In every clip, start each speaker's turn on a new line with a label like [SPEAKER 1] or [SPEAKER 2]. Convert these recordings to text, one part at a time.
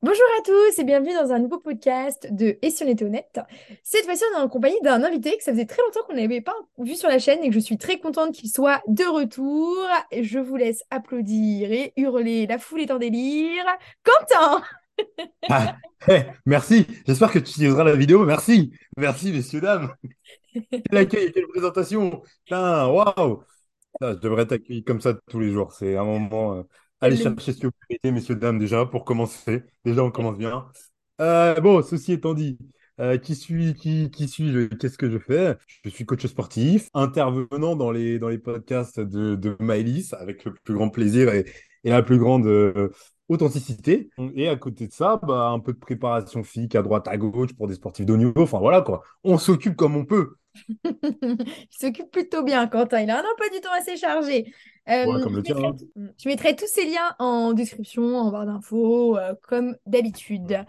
[SPEAKER 1] Bonjour à tous et bienvenue dans un nouveau podcast de Et si on était honnête. Cette fois-ci, on est en compagnie d'un invité que ça faisait très longtemps qu'on n'avait pas vu sur la chaîne et que je suis très contente qu'il soit de retour. Je vous laisse applaudir et hurler, la foule est en délire. Quentin!
[SPEAKER 2] Ah, eh, merci, j'espère que tu utiliseras la vidéo. Merci, merci, messieurs, dames. Quel accueil, quelle présentation. Je devrais t'accueillir comme ça tous les jours. C'est un moment. euh, allez
[SPEAKER 1] Le-
[SPEAKER 2] chercher ce que vous méritez, messieurs, dames, déjà, pour commencer. Déjà, on commence bien. Euh, bon, ceci étant dit, euh, qui suis, qui, qui suis-je? Qu'est-ce que je fais? Je suis coach sportif, intervenant dans les, dans les podcasts de, de Maëlys avec le plus grand plaisir et, et la plus grande euh, authenticité. Et à côté de ça, bah, un peu de préparation physique à droite, à gauche pour des sportifs de haut niveau. Enfin voilà quoi, on s'occupe comme on peut.
[SPEAKER 1] Il s'occupe plutôt bien, Quentin. Il a un emploi du temps assez chargé.
[SPEAKER 2] Ouais, comme
[SPEAKER 1] je
[SPEAKER 2] le tien.
[SPEAKER 1] mettrai,
[SPEAKER 2] hein.
[SPEAKER 1] je mettrai tous ces liens en description, en barre d'infos, euh, comme d'habitude.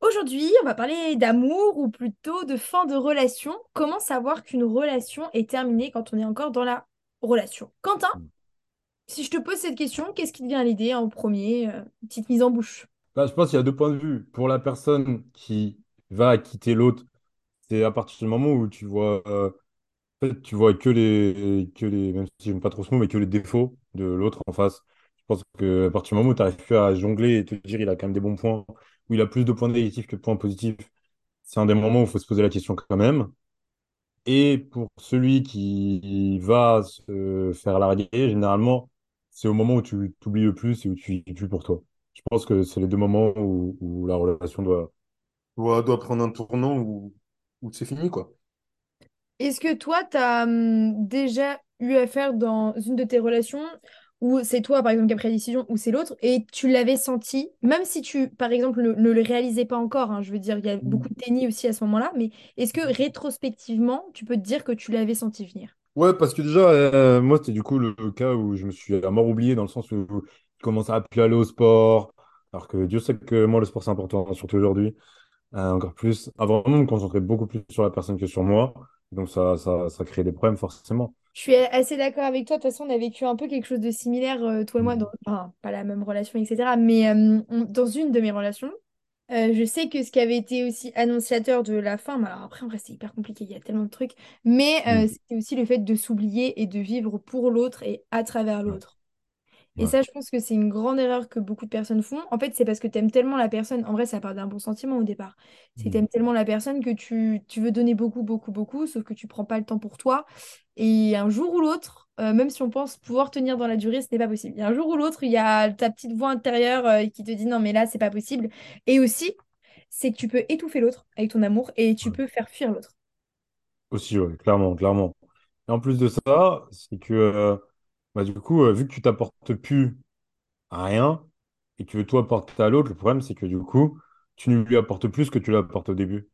[SPEAKER 1] Aujourd'hui, on va parler d'amour ou plutôt de fin de relation. Comment savoir qu'une relation est terminée quand on est encore dans la relation? Quentin, si je te pose cette question, qu'est-ce qui te vient à l'idée en premier? Euh, petite mise en bouche?
[SPEAKER 2] Bah, je pense qu'il y a deux points de vue. Pour la personne qui va quitter l'autre, c'est à partir du moment où tu vois euh, tu vois que les, que les, même si j'aime pas trop ce mais que les défauts de l'autre en face. Je pense que à partir du moment où tu n'arrives plus à jongler et te dire il a quand même des bons points, où il a plus de points négatifs que de points positifs, c'est un des moments où il faut se poser la question quand même. Et pour celui qui va se faire larguer, généralement, c'est au moment où tu t'oublies le plus et où tu plus pour toi. Je pense que c'est les deux moments où, la relation doit, doit, doit prendre un tournant où c'est fini, quoi.
[SPEAKER 1] Est-ce que toi, tu as déjà eu affaire dans une de tes relations où c'est toi, par exemple, qui as pris la décision, ou c'est l'autre, et tu l'avais senti, même si tu, par exemple, ne, ne le réalisais pas encore, hein, je veux dire, il y a beaucoup de déni aussi à ce moment-là, mais est-ce que rétrospectivement, tu peux te dire que tu l'avais senti venir?
[SPEAKER 2] Ouais, parce que déjà, euh, moi, c'était du coup le, le cas où je me suis à mort oublié dans le sens où je commençais à plus aller au sport, alors que Dieu sait que moi, le sport, c'est important, surtout aujourd'hui, encore plus. Avant, je me concentrais beaucoup plus sur la personne que sur moi. Donc, ça, ça, ça crée des problèmes, forcément.
[SPEAKER 1] Je suis assez d'accord avec toi. De toute façon, on a vécu un peu quelque chose de similaire, euh, toi et moi, dans,
[SPEAKER 2] Mm.
[SPEAKER 1] enfin, pas la même relation, etc. Mais euh, on- dans une de mes relations, euh, je sais que ce qui avait été aussi annonciateur de la fin, mais alors après, en vrai, c'est hyper compliqué, il y a tellement de trucs, mais euh,
[SPEAKER 2] Mm.
[SPEAKER 1] c'était aussi le fait de s'oublier et de vivre pour l'autre et à travers l'autre. Et
[SPEAKER 2] ouais.
[SPEAKER 1] ça, je pense que c'est une grande erreur que beaucoup de personnes font. En fait, c'est parce que tu aimes tellement la personne. En vrai, ça part d'un bon sentiment au départ. C'est que tu aimes tellement la personne que tu, tu veux donner beaucoup, beaucoup, beaucoup, sauf que tu prends pas le temps pour toi. Et un jour ou l'autre, euh, même si on pense pouvoir tenir dans la durée, ce n'est pas possible. A un jour ou l'autre, il y a ta petite voix intérieure euh, qui te dit non, mais là, c'est pas possible. Et aussi, c'est que tu peux étouffer l'autre avec ton amour et tu
[SPEAKER 2] Ouais.
[SPEAKER 1] peux faire fuir l'autre.
[SPEAKER 2] Aussi, ouais, clairement, clairement. Et en plus de ça, c'est que, euh, bah, du coup, euh, vu que tu t'apportes plus à rien et que tu veux tout apporter à l'autre, le problème, c'est que du coup, tu ne lui apportes plus ce que tu lui apportes au début.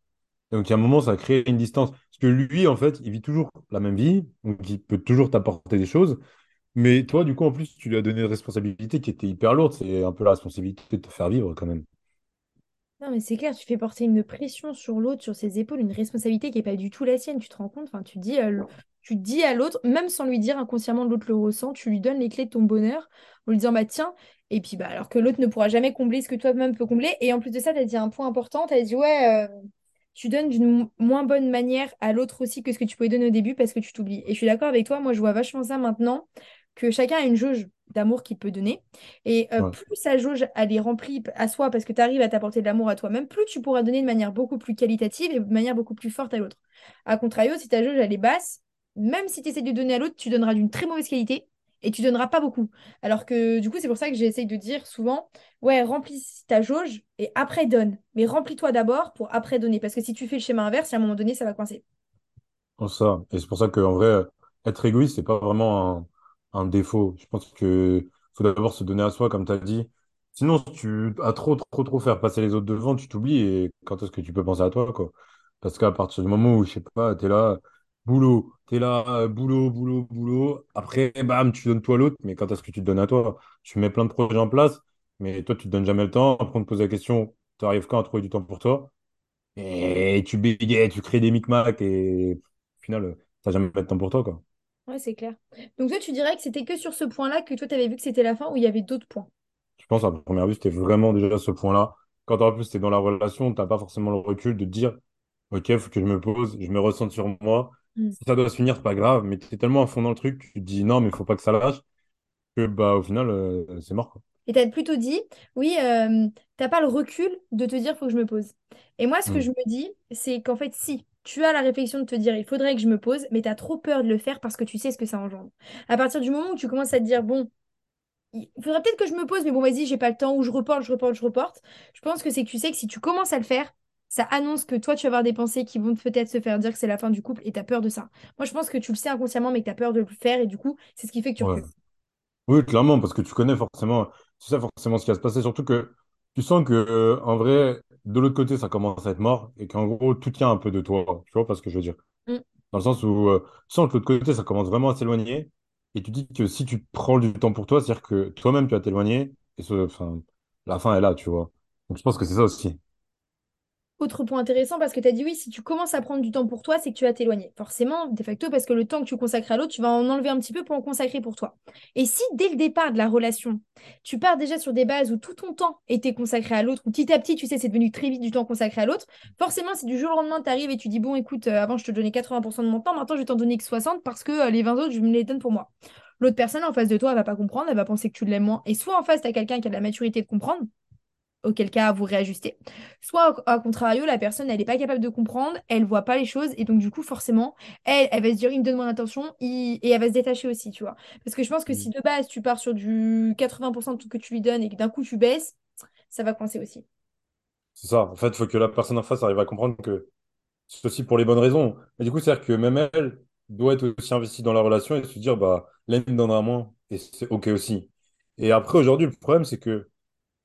[SPEAKER 2] Donc, il un moment, ça crée une distance. Parce que lui, en fait, il vit toujours la même vie, donc il peut toujours t'apporter des choses. Mais toi, du coup, en plus, tu lui as donné une responsabilité qui était hyper lourde. C'est un peu la responsabilité de te faire vivre quand même.
[SPEAKER 1] Non, mais c'est clair, tu fais porter une pression sur l'autre, sur ses épaules, une responsabilité qui n'est pas du tout la sienne. Tu te rends compte? Enfin, tu dis, euh, tu dis à l'autre, même sans lui dire inconsciemment, l'autre le ressent, tu lui donnes les clés de ton bonheur en lui disant, bah tiens, et puis bah alors que l'autre ne pourra jamais combler ce que toi-même peux combler. Et en plus de ça, tu as dit un point important, tu as dit, ouais, euh, tu donnes d'une mo- moins bonne manière à l'autre aussi que ce que tu pouvais donner au début parce que tu t'oublies. Et je suis d'accord avec toi, moi je vois vachement ça maintenant, que chacun a une jauge d'amour qu'il peut donner. Et euh,
[SPEAKER 2] Ouais,
[SPEAKER 1] plus sa jauge elle est remplie à soi parce que tu arrives à t'apporter de l'amour à toi-même, plus tu pourras donner de manière beaucoup plus qualitative et de manière beaucoup plus forte à l'autre. A contrario, si ta jauge elle est basse, même si tu essaies de donner à l'autre, tu donneras d'une très mauvaise qualité et tu donneras pas beaucoup. Alors que du coup, c'est pour ça que j'essaye de dire souvent, ouais, remplis ta jauge et après donne. Mais remplis-toi d'abord pour après donner. Parce que si tu fais le schéma inverse, à un moment donné, ça va coincer.
[SPEAKER 2] pour ça. Et c'est pour ça qu'en vrai, être égoïste, c'est pas vraiment un, défaut. Je pense que faut d'abord se donner à soi, comme tu as dit. Sinon, si tu as trop, trop, trop faire passer les autres devant, tu t'oublies. Et quand est-ce que tu peux penser à toi, quoi? Parce qu'à partir du moment où, je sais pas, t'es là, boulot, t'es là, euh, boulot, boulot, boulot. Après, bam, tu donnes toi l'autre. Mais quand est-ce que tu te donnes à toi? Tu mets plein de projets en place, mais toi, tu te donnes jamais le temps. Après, on te pose la question, tu arrives quand à trouver du temps pour toi? Et tu bégayes, tu crées des micmacs et au final, euh, t'as jamais de temps pour toi, quoi.
[SPEAKER 1] Ouais, c'est clair. Donc toi, tu dirais que c'était que sur ce point-là que toi, tu avais vu que c'était la fin ou il y avait d'autres points?
[SPEAKER 2] Je pense à première vue, c'était vraiment déjà ce point-là. quand en plus tu es dans la relation, t'as pas forcément le recul de dire, ok, faut que je me pose, je me ressente sur moi.
[SPEAKER 1] Mm.
[SPEAKER 2] Si ça doit se finir, c'est pas grave, mais tu es tellement à fond dans le truc, tu te dis non, mais faut pas que ça lâche, que bah au final, euh, c'est mort. quoi.
[SPEAKER 1] Et t'as plutôt dit, oui, euh, t'as pas le recul de te dire, faut que je me pose. Et moi, ce que
[SPEAKER 2] Mm.
[SPEAKER 1] je me dis, c'est qu'en fait, si, tu as la réflexion de te dire, il faudrait que je me pose, mais t'as trop peur de le faire parce que tu sais ce que ça engendre. À partir du moment où tu commences à te dire, bon, il faudrait peut-être que je me pose, mais bon, vas-y, j'ai pas le temps, ou je reporte, je reporte, je reporte. Je pense que c'est que tu sais que si tu commences à le faire, ça annonce que toi, tu vas avoir des pensées qui vont peut-être se faire dire que c'est la fin du couple et t'as peur de ça. Moi, je pense que tu le sais inconsciemment, mais que t'as peur de le faire et du coup, c'est ce qui fait que tu
[SPEAKER 2] Ouais. Oui, clairement, parce que tu connais forcément, tu sais forcément ce qui va se passer, surtout que tu sens que euh, en vrai, de l'autre côté, ça commence à être mort et qu'en gros, tout tient un peu de toi. Tu vois pas ce que je veux dire?
[SPEAKER 1] Mm.
[SPEAKER 2] Dans le sens où euh, tu sens que de l'autre côté, ça commence vraiment à s'éloigner et tu dis que si tu prends du temps pour toi, c'est-à-dire que toi-même, tu vas t'éloigner et ce, enfin, la fin est là, tu vois? Donc je pense que c'est ça aussi.
[SPEAKER 1] Autre point intéressant, parce que tu as dit oui, si tu commences à prendre du temps pour toi, c'est que tu vas t'éloigner. Forcément, de facto, parce que le temps que tu consacres à l'autre, tu vas en enlever un petit peu pour en consacrer pour toi. Et si dès le départ de la relation, tu pars déjà sur des bases où tout ton temps était consacré à l'autre, ou petit à petit, tu sais, c'est devenu très vite du temps consacré à l'autre, forcément, si du jour au lendemain, tu arrives et tu dis, bon, écoute, euh, avant, je te donnais 80% de mon temps, maintenant, je vais t'en donner que 60 parce que euh, les 20 autres, je me les donne pour moi. L'autre personne en face de toi, elle va pas comprendre, elle va penser que tu l'aimes moins. Et soit en face, tu as quelqu'un qui a de la maturité de comprendre, auquel cas vous réajustez. Soit à contrario, la personne, elle n'est pas capable de comprendre, elle voit pas les choses, et donc du coup, forcément, elle, elle va se dire, il me donne mon attention, il- et elle va se détacher aussi, tu vois. Parce que je pense que si
[SPEAKER 2] Mm.
[SPEAKER 1] de base, tu pars sur du 80% de tout que tu lui donnes, et que d'un coup, tu baisses, ça va coincer aussi.
[SPEAKER 2] C'est ça. En fait, il faut que la personne en face arrive à comprendre que c'est aussi pour les bonnes raisons. Mais du coup, c'est-à-dire que même elle doit être aussi investie dans la relation et se dire, bah, l'un me donnera moins et c'est OK aussi. Et après, aujourd'hui, le problème, c'est que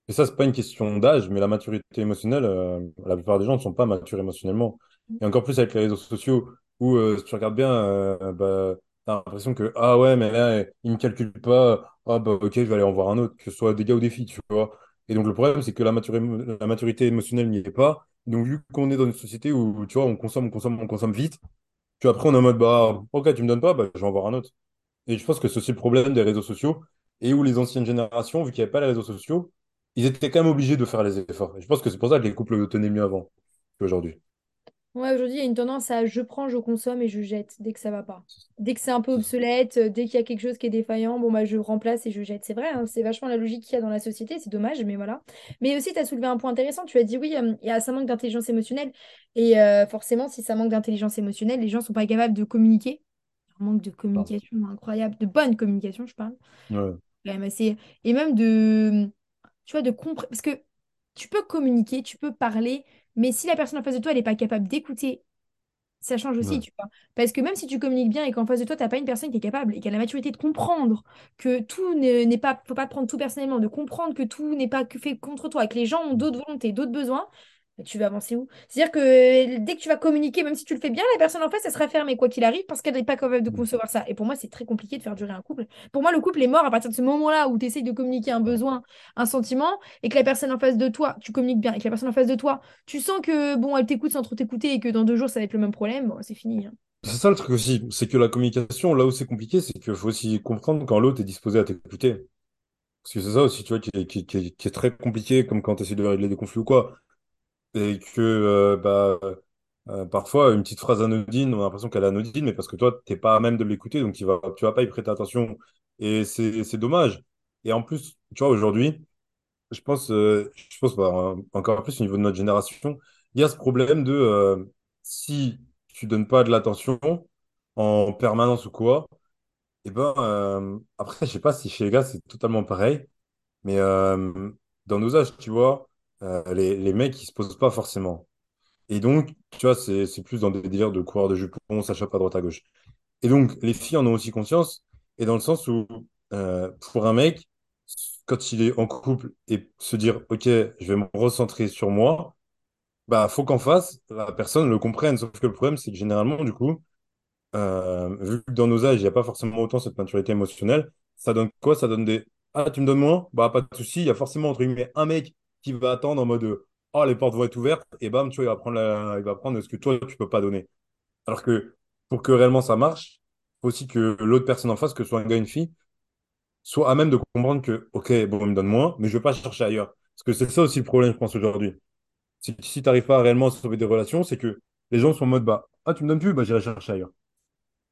[SPEAKER 2] Et ça, c'est pas une question d'âge, mais la maturité émotionnelle, euh, la plupart des gens ne sont pas matures émotionnellement. Et encore plus avec les réseaux sociaux, où euh, si tu regardes bien, euh, bah, t'as l'impression que, ah ouais, mais là, il me calcule pas, ah bah ok, je vais aller en voir un autre, que ce soit des gars ou des filles, tu vois. Et donc le problème, c'est que la maturité, la maturité émotionnelle n'y est pas. Donc vu qu'on est dans une société où, tu vois, on consomme, on consomme, on consomme vite, tu après on est en mode, bah ok, tu me donnes pas, bah, je vais en voir un autre. Et je pense que c'est aussi le problème des réseaux sociaux et où les anciennes générations, vu qu'il n'y avait pas les réseaux sociaux, ils étaient quand même obligés de faire les efforts. Et je pense que c'est pour ça que les couples tenaient mieux avant qu'aujourd'hui.
[SPEAKER 1] Ouais, aujourd'hui, il y a une tendance à je prends, je consomme et je jette dès que ça va pas. Dès que c'est un peu obsolète, euh, dès qu'il y a quelque chose qui est défaillant, bon bah je remplace et je jette. C'est vrai, hein, c'est vachement la logique qu'il y a dans la société, c'est dommage, mais voilà. Mais aussi, tu as soulevé un point intéressant, tu as dit oui, euh, il y a, ça manque d'intelligence émotionnelle. Et euh, forcément, si ça manque d'intelligence émotionnelle, les gens sont pas capables de communiquer. Un manque de communication incroyable, de bonne communication, je parle.
[SPEAKER 2] ouais.
[SPEAKER 1] Quand même assez... Et même de, tu vois, de comprendre. Parce que tu peux communiquer, tu peux parler, mais si la personne en face de toi, elle n'est pas capable d'écouter ça change aussi,
[SPEAKER 2] Ouais.
[SPEAKER 1] tu vois. Parce que même si tu communiques bien et qu'en face de toi, tu n'as pas une personne qui est capable et qui a la maturité de comprendre que tout ne- n'est pas, faut pas prendre tout personnellement, de comprendre que tout n'est pas que fait contre toi, que les gens ont d'autres volontés, d'autres besoins, tu vas avancer où? C'est-à-dire que dès que tu vas communiquer, même si tu le fais bien, la personne en face, elle sera fermée, quoi qu'il arrive, parce qu'elle n'est pas capable de concevoir ça. Et pour moi, c'est très compliqué de faire durer un couple. Pour moi, le couple est mort à partir de ce moment-là où tu essayes de communiquer un besoin, un sentiment, et que la personne en face de toi, tu communiques bien, et que la personne en face de toi, tu sens que, bon, elle t'écoute sans trop t'écouter et que dans deux jours, ça va être le même problème, bon, c'est fini. hein.
[SPEAKER 2] C'est ça le truc aussi, c'est que la communication, là où c'est compliqué, c'est qu'il faut aussi comprendre quand l'autre est disposé à t'écouter. Parce que c'est ça aussi, tu vois, qui est, qui, qui est- qui est très compliqué, comme quand tu essaies de régler des conflits ou quoi. Et que euh, bah, euh, parfois, une petite phrase anodine, on a l'impression qu'elle est anodine, mais parce que toi, t'es pas à même de l'écouter, donc tu vas, tu vas pas y prêter attention. Et c'est dommage. Et en plus, tu vois, aujourd'hui, je pense, euh, je pense bah, encore plus au niveau de notre génération, il y a ce problème de euh, si tu donnes pas de l'attention en permanence ou quoi, et ben euh, après, je sais pas si chez les gars c'est totalement pareil, mais euh, dans nos âges, tu vois, euh, les, mecs ils se posent pas forcément. Et donc, tu vois, c'est plus dans des délires de coureur de jupons, ça chope à droite à gauche. Et donc, les filles en ont aussi conscience, et dans le sens où, euh, pour un mec, quand il est en couple et se dire, OK, je vais me recentrer sur moi, bah, faut qu'en face, la personne le comprenne. Sauf que le problème, c'est que généralement, du coup, euh, vu que dans nos âges, il n'y a pas forcément autant cette maturité émotionnelle, ça donne quoi? Ça donne des, ah, tu me donnes moins? Bah, pas de souci, il y a forcément, entre guillemets, un mec qui va attendre en mode, oh, les portes vont être ouvertes, et bam, tu vois, il va prendre il va prendre ce que toi, tu peux pas donner. Alors que pour que réellement ça marche, faut aussi que l'autre personne en face, que ce soit un gars, une fille, soit à même de comprendre que, ok, bon, il me donne moins, mais je vais pas chercher ailleurs. Parce que c'est ça aussi le problème, je pense, aujourd'hui. Si tu n'arrives pas à réellement sauver des relations, c'est que les gens sont en mode, bah, ah, tu me donnes plus, bah, j'irai chercher ailleurs.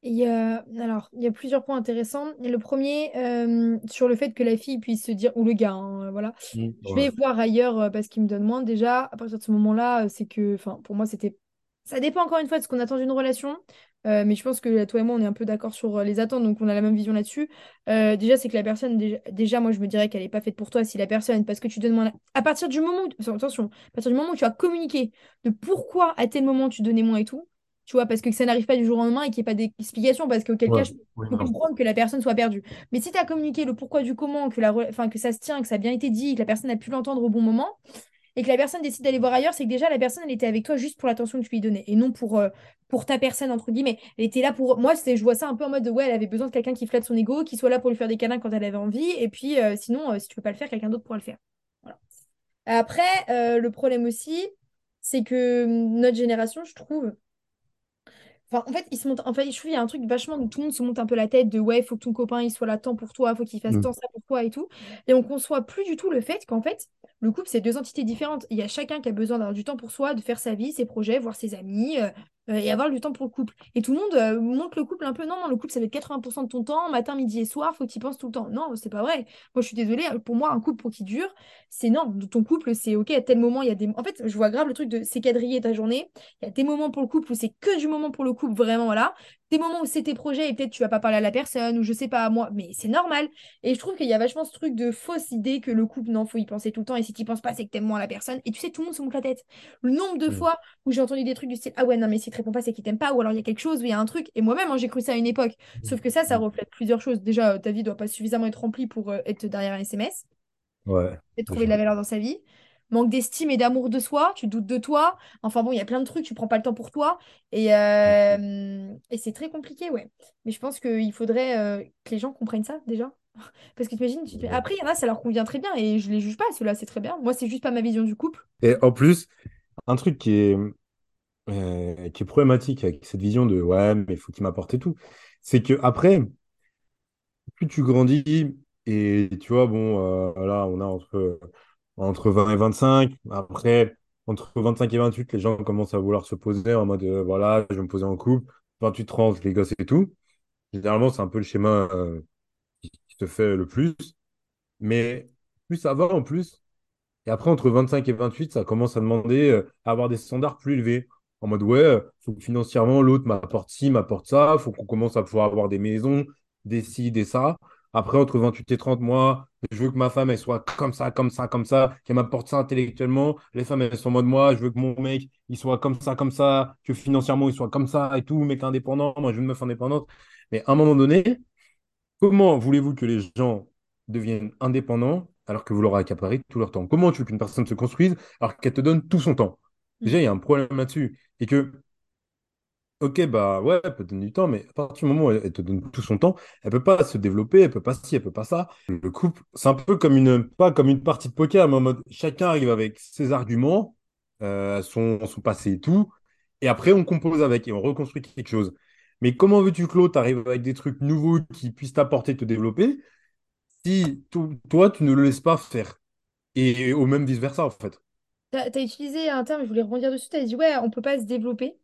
[SPEAKER 1] Il y a, alors, il y a plusieurs points intéressants. Le premier, euh, sur le fait que la fille puisse se dire, ou le gars, hein, voilà,
[SPEAKER 2] Mm.
[SPEAKER 1] je vais
[SPEAKER 2] Ouais.
[SPEAKER 1] voir ailleurs euh, parce qu'il me donne moins. Déjà, à partir de ce moment-là, euh, c'est que, enfin, pour moi, c'était. Ça dépend encore une fois de ce qu'on attend d'une relation. Euh, mais je pense que toi et moi, on est un peu d'accord sur les attentes, donc on a la même vision là-dessus. Euh, déjà, c'est que la personne, déjà, déjà, moi, je me dirais qu'elle n'est pas faite pour toi si la personne, parce que tu donnes moins. À partir du moment où, attention, à partir du moment où tu as communiqué de pourquoi à tel moment tu donnais moins et tout. Tu vois, parce que ça n'arrive pas du jour au lendemain et qu'il n'y ait pas d'explication, parce qu'auquel
[SPEAKER 2] Ouais.
[SPEAKER 1] cas, je peux comprendre que la personne soit perdue. Mais si tu as communiqué le pourquoi du comment, que, la, enfin, que ça se tient, que ça a bien été dit, que la personne a pu l'entendre au bon moment, et que la personne décide d'aller voir ailleurs, c'est que déjà la personne, elle était avec toi juste pour l'attention que tu lui donnais, et non pour, euh, pour ta personne, entre guillemets. Elle était là pour... Moi, c'est, je vois ça un peu en mode, de, ouais, elle avait besoin de quelqu'un qui flatte son ego, qui soit là pour lui faire des câlins quand elle avait envie, et puis euh, sinon, euh, si tu peux pas le faire, quelqu'un d'autre pourra le faire. Voilà. Après, le problème aussi, c'est que hum, notre génération, je trouve, Enfin, en fait, il se monte... enfin, je trouve qu'il y a un truc vachement où tout le monde se monte un peu la tête de ouais, il faut que ton copain il soit là tant pour toi, faut qu'il fasse tant
[SPEAKER 2] Mm.
[SPEAKER 1] ça pour toi et tout. Et on conçoit plus du tout le fait qu'en fait, le couple, c'est deux entités différentes. Il y a chacun qui a besoin d'avoir du temps pour soi, de faire sa vie, ses projets, voir ses amis euh, euh, et avoir du temps pour le couple. Et tout le monde euh, monte le couple un peu. Non, non, le couple, ça va être 80% de ton temps, matin, midi et soir, faut que tu y penses tout le temps. Non, c'est pas vrai. Moi, je suis désolée, hein, pour moi, un couple pour qui dure, c'est non. Ton couple, c'est ok, à tel moment, il y a des. En fait, je vois grave le truc de c'est ta journée. Il y a des moments pour le couple où c'est que du moment pour le couple, vraiment, voilà. Des moments où c'est tes projets et peut-être tu vas pas parler à la personne ou je sais pas à moi, mais c'est normal. Et je trouve qu'il y a vachement ce truc de fausse idée que le couple, non, faut y penser tout le temps et si tu y penses pas, c'est que t'aimes moins la personne. Et tu sais, tout le monde se monte la tête. Le nombre de
[SPEAKER 2] Mm.
[SPEAKER 1] fois où j'ai entendu des trucs du style Ah ouais, non, mais si tu réponds pas, c'est qu'il t'aime pas ou alors il y a quelque chose ou il y a un truc. Et moi-même, hein, j'ai cru ça à une époque. Sauf que ça, ça
[SPEAKER 2] Mm.
[SPEAKER 1] reflète plusieurs choses. Déjà, euh, ta vie doit pas suffisamment être remplie pour euh, être derrière un SMS
[SPEAKER 2] Ouais,
[SPEAKER 1] et trouver de la valeur dans sa vie. Manque d'estime et d'amour de soi, tu doutes de toi. Enfin bon, il y a plein de trucs, tu prends pas le temps pour toi. Et, euh, et c'est très compliqué, ouais. Mais je pense qu'il faudrait euh, que les gens comprennent ça déjà. Parce que t'imagines, tu.
[SPEAKER 2] Ouais.
[SPEAKER 1] après, il y en a, ça leur convient très bien et je les juge pas, ceux-là, c'est très bien. Moi, c'est juste pas ma vision du couple.
[SPEAKER 2] Et en plus, un truc qui est, euh, qui est problématique avec cette vision de ouais, mais il faut qu'il m'apporte et tout, c'est que après, plus tu grandis et tu vois, bon, euh, là, on a entre, entre 20 et 25. Après, entre 25 et 28, les gens commencent à vouloir se poser en mode euh, voilà, je vais me poser en couple. 28, 30, les gosses et tout. Généralement, c'est un peu le schéma euh, qui se fait le plus. Mais plus ça va en plus. Et après, entre 25 et 28, ça commence à demander euh, à avoir des standards plus élevés. En mode, ouais, financièrement, l'autre m'apporte ci, m'apporte ça. faut qu'on commence à pouvoir avoir des maisons, des ci, des ça. Après, entre 28 et 30 mois, je veux que ma femme, elle soit comme ça, comme ça, comme ça, qu'elle m'apporte ça intellectuellement. Les femmes, elles sont en mode, moi, je veux que mon mec, il soit comme ça, comme ça, que financièrement, il soit comme ça et tout, mec indépendant. Moi, je veux une meuf indépendante. Mais à un moment donné, Comment voulez-vous que les gens deviennent indépendants alors que vous leur accaparez tout leur temps? Comment tu veux qu'une personne se construise alors qu'elle te donne tout son temps? Déjà, il y a un problème là-dessus. Et que, ok, bah ouais, elle peut donner du temps, mais à partir du moment où elle, te donne tout son temps, elle peut pas se développer, elle peut pas ci, elle peut pas ça. Le couple, c'est un peu comme une, pas comme une partie de poker, mais en mode chacun arrive avec ses arguments, euh, son, son passé et tout, et après on compose avec et on reconstruit quelque chose. Mais comment veux-tu que l'autre arrive avec des trucs nouveaux qui puissent t'apporter, te développer? si to- toi, tu ne le laisses pas faire? Et au même vice-versa, en fait.
[SPEAKER 1] T'as, t'as utilisé un terme, je voulais rebondir dessus, t'as dit ouais, on peut pas se développer.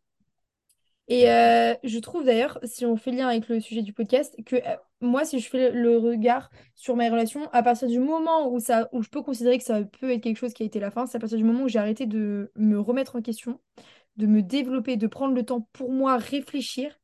[SPEAKER 1] Et euh, je trouve d'ailleurs, si on fait lien avec le sujet du podcast, que euh, moi, si je fais le, regard sur mes relations, à partir du moment où, ça, où je peux considérer que ça peut être quelque chose qui a été la fin, c'est à partir du moment où j'ai arrêté de me remettre en question, de me développer, de prendre le temps pour moi, réfléchir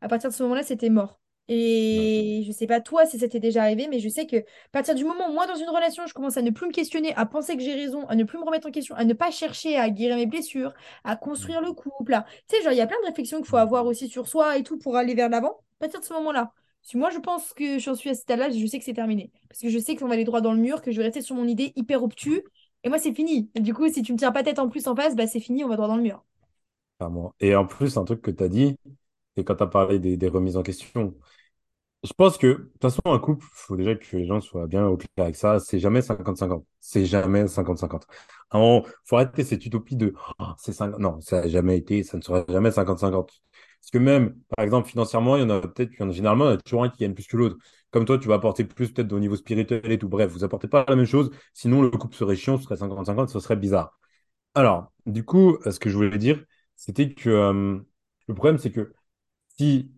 [SPEAKER 1] à partir de ce moment-là, c'était mort. Et je sais pas toi si ça t'est déjà arrivé, mais je sais que à partir du moment où moi dans une relation, je commence à ne plus me questionner, à penser que j'ai raison, à ne plus me remettre en question, à ne pas chercher à guérir mes blessures, à construire le couple, à- tu sais, genre il y a plein de réflexions qu'il faut avoir aussi sur soi et tout pour aller vers l'avant. À partir de ce moment-là, si moi je pense que j'en suis à ce stade-là, je sais que c'est terminé. Parce que je sais qu'on va aller droit dans le mur, que je vais rester sur mon idée hyper obtus, et moi c'est fini. Et du coup, si tu me tiens pas tête en plus en face, bah c'est fini, on va droit dans le mur.
[SPEAKER 2] Et en plus, un truc que tu as dit, et quand tu as parlé des, remises en question, je pense que, de toute façon, un couple, il faut déjà que les gens soient bien au clair avec ça. C'est jamais 50-50. C'est jamais 50-50. Il faut arrêter cette utopie de oh, c'est 50. Non, ça n'a jamais été, ça ne sera jamais 50-50. Parce que même, par exemple, financièrement, il y en a peut-être, généralement, il y en a toujours un qui gagne plus que l'autre. Comme toi, tu vas apporter plus peut-être au niveau spirituel et tout. Bref, vous apportez pas la même chose. Sinon, le couple serait chiant, ce serait 50-50, ce serait bizarre. Alors, du coup, euh, ce que je voulais dire, c'était que euh, le problème, c'est que si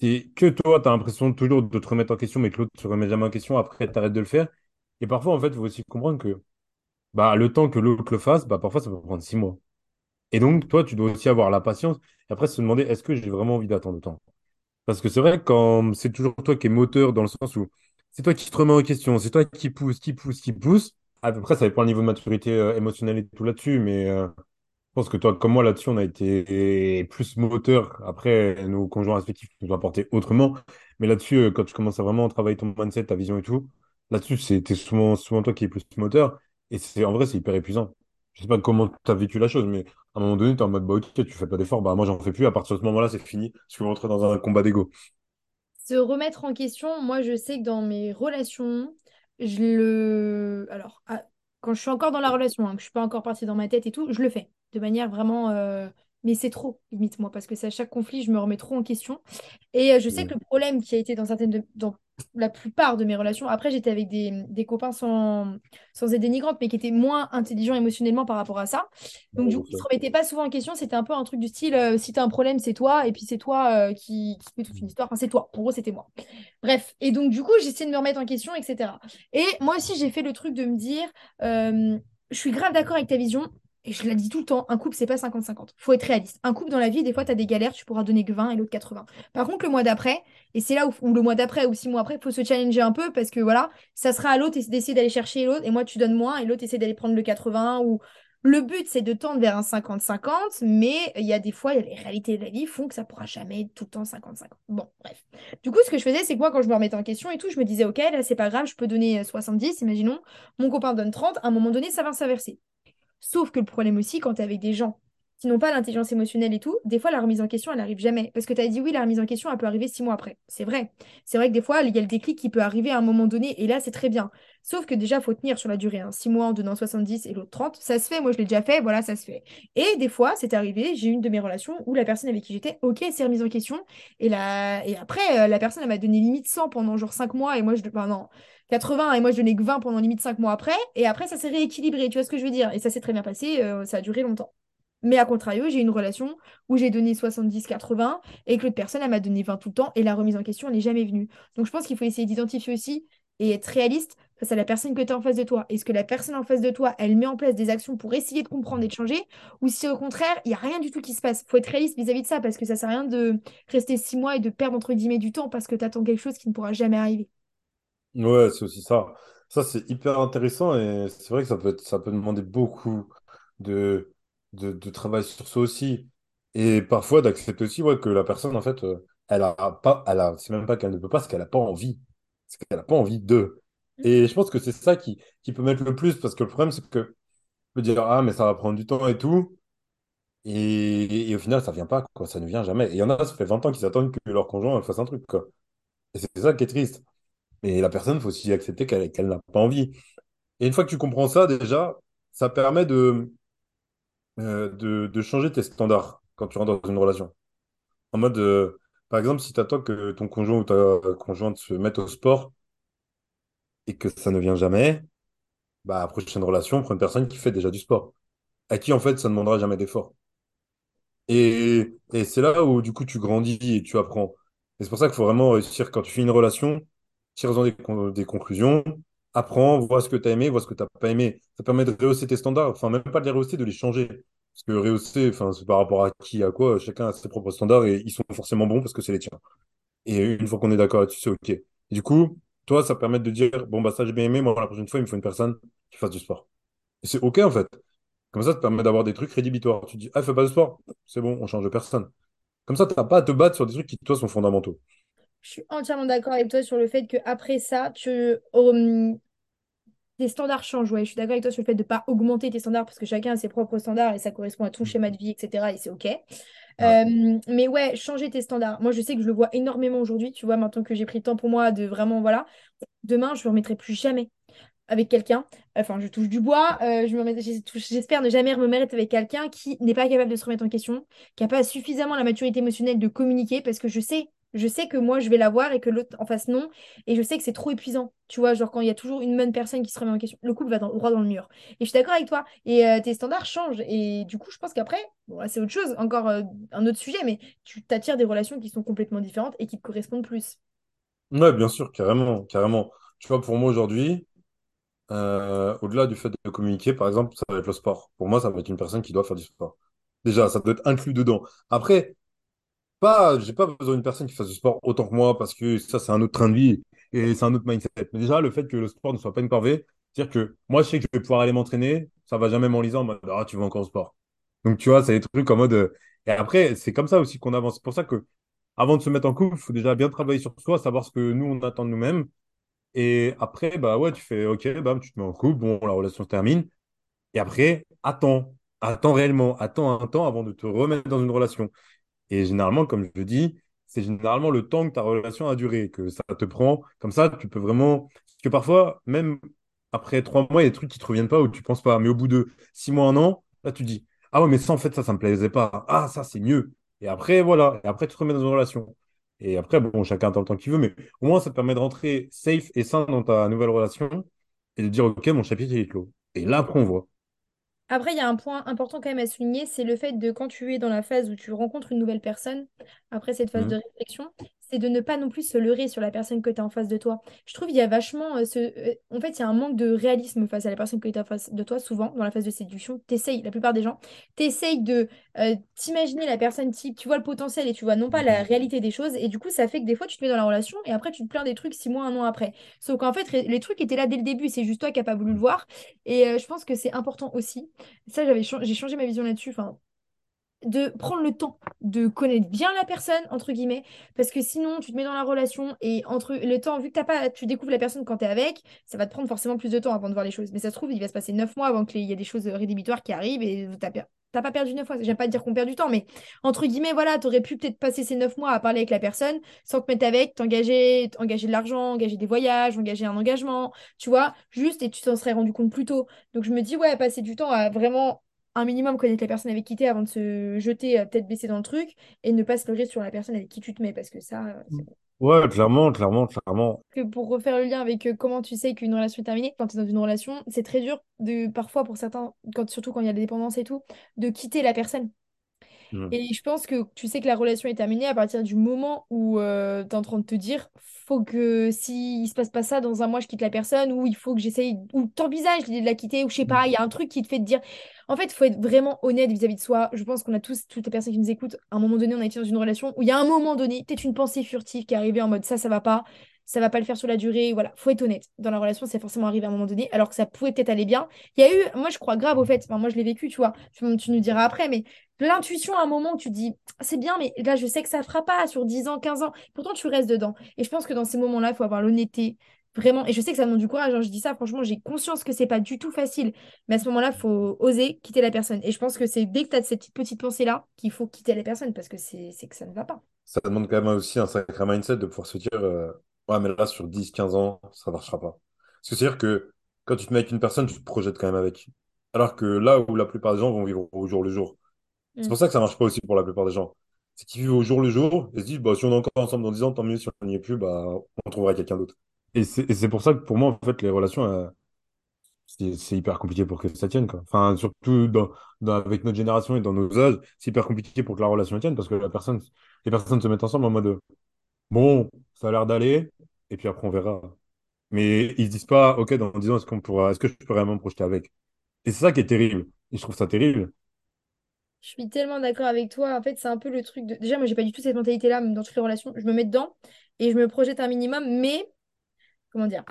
[SPEAKER 2] c'est que toi, tu as l'impression toujours de te remettre en question, mais que l'autre ne se remet jamais en question, après, tu arrêtes de le faire. Et parfois, en fait, il faut aussi comprendre que bah, le temps que l'autre le fasse, bah, parfois, ça peut prendre six mois. Et donc, toi, tu dois aussi avoir la patience et après se demander, est-ce que j'ai vraiment envie d'attendre autant? Parce que c'est vrai quand c'est toujours toi qui es moteur dans le sens où c'est toi qui te remets en question, c'est toi qui pousse, qui pousse, qui pousse. À peu près, ça dépend le niveau de maturité euh, émotionnelle et tout là-dessus, mais euh, je pense que toi, comme moi, là-dessus, on a été plus moteur. Après, nos conjoints respectifs nous ont apporté autrement. Mais là-dessus, euh, quand tu commences à vraiment travailler ton mindset, ta vision et tout, là-dessus, souvent, souvent toi qui es plus moteur. Et c'est en vrai, c'est hyper épuisant. Je sais pas comment tu as vécu la chose, mais à un moment donné, tu es en mode, bah, ok, tu fais pas d'effort. Bah, moi, j'en fais plus. À partir de ce moment-là, c'est fini. Je suis rentré dans un combat d'ego.
[SPEAKER 1] Se remettre en question, moi je sais que dans mes relations, je le... Alors, ah, quand je suis encore dans la relation, hein, que je suis pas encore partie dans ma tête et tout, je le fais de manière vraiment... euh, Mais c'est trop, limite, moi, parce que c'est à chaque conflit, je me remets trop en question. Et euh, je sais que
[SPEAKER 2] Mm.
[SPEAKER 1] le problème qui a été dans certaines de- dans la plupart de mes relations, après j'étais avec des, des copains sans, sans être dénigrantes, mais qui étaient moins intelligents émotionnellement par rapport à ça. Donc du coup, ils se
[SPEAKER 2] sais.
[SPEAKER 1] remettaient pas souvent en question, c'était un peu un truc du style, euh, si t'as un problème, c'est toi, et puis c'est toi qui, qui fait toute une histoire, enfin c'est toi, pour eux c'était moi. Bref, et donc du coup, j'essaie de me remettre en question, etc. Et moi aussi, j'ai fait le truc de me dire, je suis grave d'accord avec ta vision, et je la dis tout le temps, un couple, c'est pas 50-50. Faut être réaliste. Un couple dans la vie, des fois, tu as des galères, tu pourras donner que 20 et l'autre 80. Par contre, le mois d'après, et c'est là où, le mois d'après ou six mois après, il faut se challenger un peu parce que voilà, ça sera à l'autre d'essayer d'aller chercher l'autre, et moi, tu donnes moins, et l'autre essaie d'aller prendre le 80. Ou le but, c'est de tendre vers un 50-50, mais il y a des fois, les réalités de la vie font que ça pourra jamais être tout le temps 50-50. Bon, bref. Du coup, ce que je faisais, c'est que quand je me remettais en question et tout, je me disais, ok, là, c'est pas grave, je peux donner 70, imaginons, mon copain donne 30, à un moment donné, ça va s'inverser. Sauf que le problème aussi, quand tu es avec des gens qui n'ont pas l'intelligence émotionnelle et tout, des fois, la remise en question, elle n'arrive jamais. Parce que tu as dit oui, la remise en question, elle peut arriver six mois après. C'est vrai. C'est vrai que des fois, il y a le déclic qui peut arriver à un moment donné, et là, c'est très bien. Sauf que déjà, faut tenir sur la durée. Hein. Six mois en donnant 70 et l'autre 30, ça se fait. Moi, je l'ai déjà fait, voilà, ça se fait. Et des fois, c'est arrivé, j'ai eu une de mes relations où la personne avec qui j'étais, ok, s'est remise en question. Et, la... et après, euh, la personne, elle m'a donné limite 100 pendant genre 5 mois, et moi, je... Enfin, non, 80 et moi je donnais que 20 pendant limite 5 mois après. Et après, ça s'est rééquilibré, tu vois ce que je veux dire? Et ça s'est très bien passé, euh, ça a duré longtemps. Mais à contrario, j'ai une relation où j'ai donné 70-80 et que l'autre personne, elle m'a donné 20 tout le temps et la remise en question, elle n'est jamais venue. Donc je pense qu'il faut essayer d'identifier aussi et être réaliste face à la personne que tu as en face de toi. Est-ce que la personne en face de toi, elle met en place des actions pour essayer de comprendre et de changer ou si au contraire, il n'y a rien du tout qui se passe? Faut être réaliste vis-à-vis de ça parce que ça sert à rien de rester six mois et de perdre entre guillemets du temps parce que tu attends quelque chose qui ne pourra jamais arriver.
[SPEAKER 2] Ouais, c'est aussi ça. Ça, c'est hyper intéressant et c'est vrai que ça peut être- ça peut demander beaucoup de, de, de travail sur ça aussi. Et parfois d'accepter aussi ouais, que la personne, en fait, euh, elle a pas, elle a, c'est même pas qu'elle ne peut pas, c'est qu'elle a pas envie. C'est qu'elle a pas envie de. Et je pense que c'est ça qui, qui peut mettre le plus parce que le problème, c'est que tu peux dire, ah, mais ça va prendre du temps et tout. Et, et au final, ça vient pas, quoi. Ça ne vient jamais. Et il y en a, ça fait 20 ans qu'ils attendent que leur conjoint fasse un truc, quoi. Et c'est ça qui est triste. Mais la personne, il faut aussi accepter qu'elle n'a pas envie. Et une fois que tu comprends ça, déjà, ça permet de, euh, de changer tes standards quand tu rentres dans une relation. En mode, euh, par exemple, si tu attends que ton conjoint ou ta conjointe se mette au sport et que ça ne vient jamais, bah, prochaine relation, prends une personne qui fait déjà du sport, à qui, en fait, ça ne demandera jamais d'effort. Et, et c'est là où, du coup, tu grandis et tu apprends. Et c'est pour ça qu'il faut vraiment réussir, quand tu fais une relation, tire-en des, des conclusions, apprends, vois ce que tu as aimé, vois ce que tu n'as pas aimé. Ça permet de rehausser tes standards, enfin, même pas de les rehausser, de les changer. Parce que rehausser, enfin, c'est par rapport à qui, à quoi, chacun a ses propres standards et ils sont forcément bons parce que c'est les tiens. Et une fois qu'on est d'accord là-dessus, c'est OK. Du coup, toi, ça permet de dire, bon, bah, ça, j'ai bien aimé, moi, la prochaine fois, il me faut une personne qui fasse du sport. Et c'est OK, en fait. Comme ça, ça te permet d'avoir des trucs rédhibitoires. Tu dis, ah, fais pas de sport, c'est bon, on change de personne. Comme ça, tu n'as pas à te battre sur des trucs qui, toi, sont fondamentaux.
[SPEAKER 1] Je suis entièrement d'accord avec toi sur le fait qu'après ça, tu, hum, tes standards changent. Ouais, je suis d'accord avec toi sur le fait de ne pas augmenter tes standards parce que chacun a ses propres standards et ça correspond à ton schéma de vie, etc. Et c'est OK.
[SPEAKER 2] Ouais.
[SPEAKER 1] Euh, mais ouais, changer tes standards. Moi, je sais que je le vois énormément aujourd'hui. Tu vois, maintenant que j'ai pris le temps pour moi de vraiment, voilà, demain, je ne me remettrai plus jamais. avec quelqu'un. Enfin, je touche du bois. euh, je j'espère ne jamais me mettre avec quelqu'un qui n'est pas capable de se remettre en question, qui n'a pas suffisamment la maturité émotionnelle de communiquer, parce que je sais, je sais que moi, je vais l'avoir et que l'autre en face non. Et je sais que c'est trop épuisant. Tu vois, genre quand il y a toujours une même personne qui se remet en question, le couple va dans- droit dans le mur. Et je suis d'accord avec toi. Et euh, tes standards changent. Et du coup, je pense qu'après, bon, c'est autre chose, encore euh, un autre sujet, mais tu t'attires des relations qui sont complètement différentes et qui te correspondent plus.
[SPEAKER 2] Ouais, bien sûr, carrément, carrément. Tu vois, pour moi aujourd'hui, euh, au-delà du fait de communiquer, par exemple, ça va être le sport. Pour moi, ça va être une personne qui doit faire du sport. Déjà, ça doit être inclus dedans. Après, pas, j'ai pas besoin d'une personne qui fasse du sport autant que moi parce que ça, c'est un autre train de vie et c'est un autre mindset. Mais déjà, le fait que le sport ne soit pas une corvée, c'est-à-dire que moi, je sais que je vais pouvoir aller m'entraîner, ça va jamais m'enliser en mode, ah, tu vas encore au sport. Donc, tu vois, c'est des trucs en mode. euh, Et après, c'est comme ça aussi qu'on avance. C'est pour ça que, avant de se mettre en couple, il faut déjà bien travailler sur soi, savoir ce que nous, on attend de nous-mêmes. Et après, bah ouais, tu fais, ok, bam, tu te mets en couple, bon, la relation se termine. Et après, attends, attends réellement, attends un temps avant de te remettre dans une relation. Et généralement, comme je le dis, c'est généralement le temps que ta relation a duré, que ça te prend. Comme ça, tu peux vraiment. Parce que parfois, même après trois mois, il y a des trucs qui te reviennent pas ou tu penses pas. Mais au bout de six mois, un an, là, tu dis, ah ouais, mais ça, en fait, ça, ça me plaisait pas. Ah, ça, c'est mieux. Et après, voilà. Et après, tu te remets dans une relation. Et après, bon, chacun attend le temps qu'il veut, mais au moins, ça te permet de rentrer safe et sain dans ta nouvelle relation et de dire, OK, mon chapitre, est clos. Et là, après, on voit.
[SPEAKER 1] Après, il y a un point important quand même à souligner, c'est le fait de quand tu es dans la phase où tu rencontres une nouvelle personne, après cette phase de
[SPEAKER 2] Mhm.
[SPEAKER 1] réflexion, c'est de ne pas non plus se leurrer sur la personne que tu as en face de toi. Je trouve qu'il y a vachement euh, ce... euh, En fait, il y a un manque de réalisme face à la personne que tu as en face de toi, souvent, dans la phase de séduction. T'essayes, la plupart des gens, t'essayes de euh, t'imaginer la personne type, tu vois le potentiel et tu vois non pas la réalité des choses, et du coup, ça fait que des fois, tu te mets dans la relation et après, tu te plains des trucs six mois, un an après. Sauf qu'en fait, les trucs étaient là dès le début, c'est juste toi qui n'as pas voulu le voir. Et je pense que c'est important aussi ça, j'avais j'ai changé ma vision là-dessus. Enfin, de prendre le temps de connaître bien la personne, entre guillemets, parce que sinon, tu te mets dans la relation et entre le temps, vu que t'as pas, tu découvres la personne quand tu es avec, ça va te prendre forcément plus de temps avant de voir les choses. Mais ça se trouve, il va se passer neuf mois avant qu'il y ait des choses rédhibitoires qui arrivent et t'as t'as pas perdu neuf mois. J'aime pas dire qu'on perd du temps, mais entre guillemets, voilà, t'aurais pu peut-être passer ces neuf mois à parler avec la personne sans te mettre avec, t'engager, engager de l'argent, engager des voyages, engager un engagement, tu vois, juste et tu t'en serais rendu compte plus tôt. Donc je me dis, ouais, passer du temps à vraiment un minimum connaître la personne avec qui t'es avant de se jeter euh, tête baissée dans le truc et ne pas se leurrer sur la personne avec qui tu te mets parce que ça, euh, c'est
[SPEAKER 2] Ouais, clairement, clairement, clairement.
[SPEAKER 1] que pour refaire le lien avec euh, comment tu sais qu'une relation est terminée, quand tu es dans une relation, c'est très dur de parfois pour certains, quand, surtout quand il y a des dépendances et tout, de quitter la personne. Et je pense que tu sais que la relation est terminée à partir du moment où tu es en train de te dire, faut que s'il se passe pas ça, dans un mois, je quitte la personne, ou il faut que j'essaye, ou t'envisages l'idée de la quitter, ou je sais pas, il y a un truc qui te fait te dire. En fait, il faut être vraiment honnête vis-à-vis de soi. Je pense qu'on a tous, toutes les personnes qui nous écoutent, à un moment donné, on a été dans une relation où il y a un moment donné, peut-être une pensée furtive qui est arrivée en mode ça, ça va pas. Ça va pas le faire sur la durée, voilà. Faut être honnête. Dans la relation, c'est forcément arrivé à un moment donné, alors que ça pouvait peut-être aller bien. Il y a eu, moi je crois grave au fait, enfin, moi je l'ai vécu, tu vois, tu, tu nous diras après, mais l'intuition à un moment où tu dis c'est bien, mais là, je sais que ça ne fera pas sur 10 ans, 15 ans. Pourtant, tu restes dedans. Et je pense que dans ces moments-là, il faut avoir l'honnêteté. Vraiment. Et je sais que ça demande du courage. hein, je dis ça, franchement, j'ai conscience que c'est pas du tout facile. Mais à ce moment-là, il faut oser quitter la personne. Et je pense que c'est dès que tu as cette petite, petite pensée-là qu'il faut quitter la personne parce que c'est que ça ne va pas.
[SPEAKER 2] Ça demande quand même aussi un sacré mindset de pouvoir se dire, euh, ouais, mais là, sur dix quinze ans, ça marchera pas. Parce que c'est-à-dire que quand tu te mets avec une personne, tu te projettes quand même avec. Alors que là où la plupart des gens vont vivre au jour le jour. C'est
[SPEAKER 1] Mm.
[SPEAKER 2] pour ça que ça marche pas aussi pour la plupart des gens. C'est qu'ils vivent au jour le jour et se disent, bah, si on est encore ensemble dans 10 ans, tant mieux. Si on n'y est plus, bah, on trouvera quelqu'un d'autre. Et c'est pour ça que pour moi, en fait, les relations, euh, c'est hyper compliqué pour que ça tienne, quoi. Enfin, surtout dans, dans- avec notre génération et dans nos âges, c'est hyper compliqué pour que la relation tienne parce que la personne, les personnes se mettent ensemble en mode, bon, ça a l'air d'aller, et puis après, on verra. Mais ils se disent pas, ok, dans 10 ans, est-ce qu'on pourra, est-ce que je peux vraiment me projeter avec? Et c'est ça qui est terrible. Et je trouve ça terrible.
[SPEAKER 1] Je suis tellement d'accord avec toi. En fait, c'est un peu le truc de. Déjà, moi, j'ai pas du tout cette mentalité-là, même dans toutes les relations. Je me mets dedans et je me projette un minimum, mais comment dire?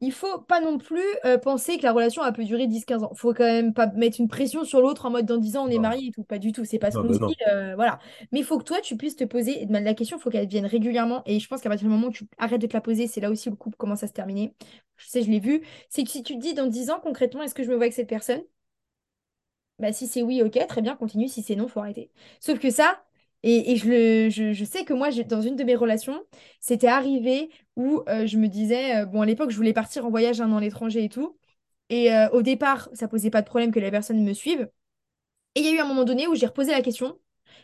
[SPEAKER 1] Il faut pas non plus euh, penser que la relation a peut durer dix quinze ans. Faut quand même pas mettre une pression sur l'autre en mode dans 10 ans on est
[SPEAKER 2] Non,
[SPEAKER 1] mariés et tout. Pas du tout, c'est pas ce qu'on dit. euh, voilà. Mais il faut que toi tu puisses te poser. La question, il faut qu'elle vienne régulièrement. Et je pense qu'à partir du moment où tu arrêtes de te la poser, c'est là aussi où le couple commence à se terminer. Je sais, je l'ai vu. C'est que si tu te dis dans 10 ans concrètement, est-ce que je me vois avec cette personne? Bah si c'est oui, ok, très bien, continue. Si c'est non, faut arrêter. Sauf que ça. Et, je, le, je, je sais que moi, dans une de mes relations, c'était arrivé où euh, je me disais, euh, bon, à l'époque, je voulais partir en voyage un an à l'étranger et tout. Et euh, au départ, ça posait pas de problème que la personne me suive. Et il y a eu un moment donné où j'ai reposé la question.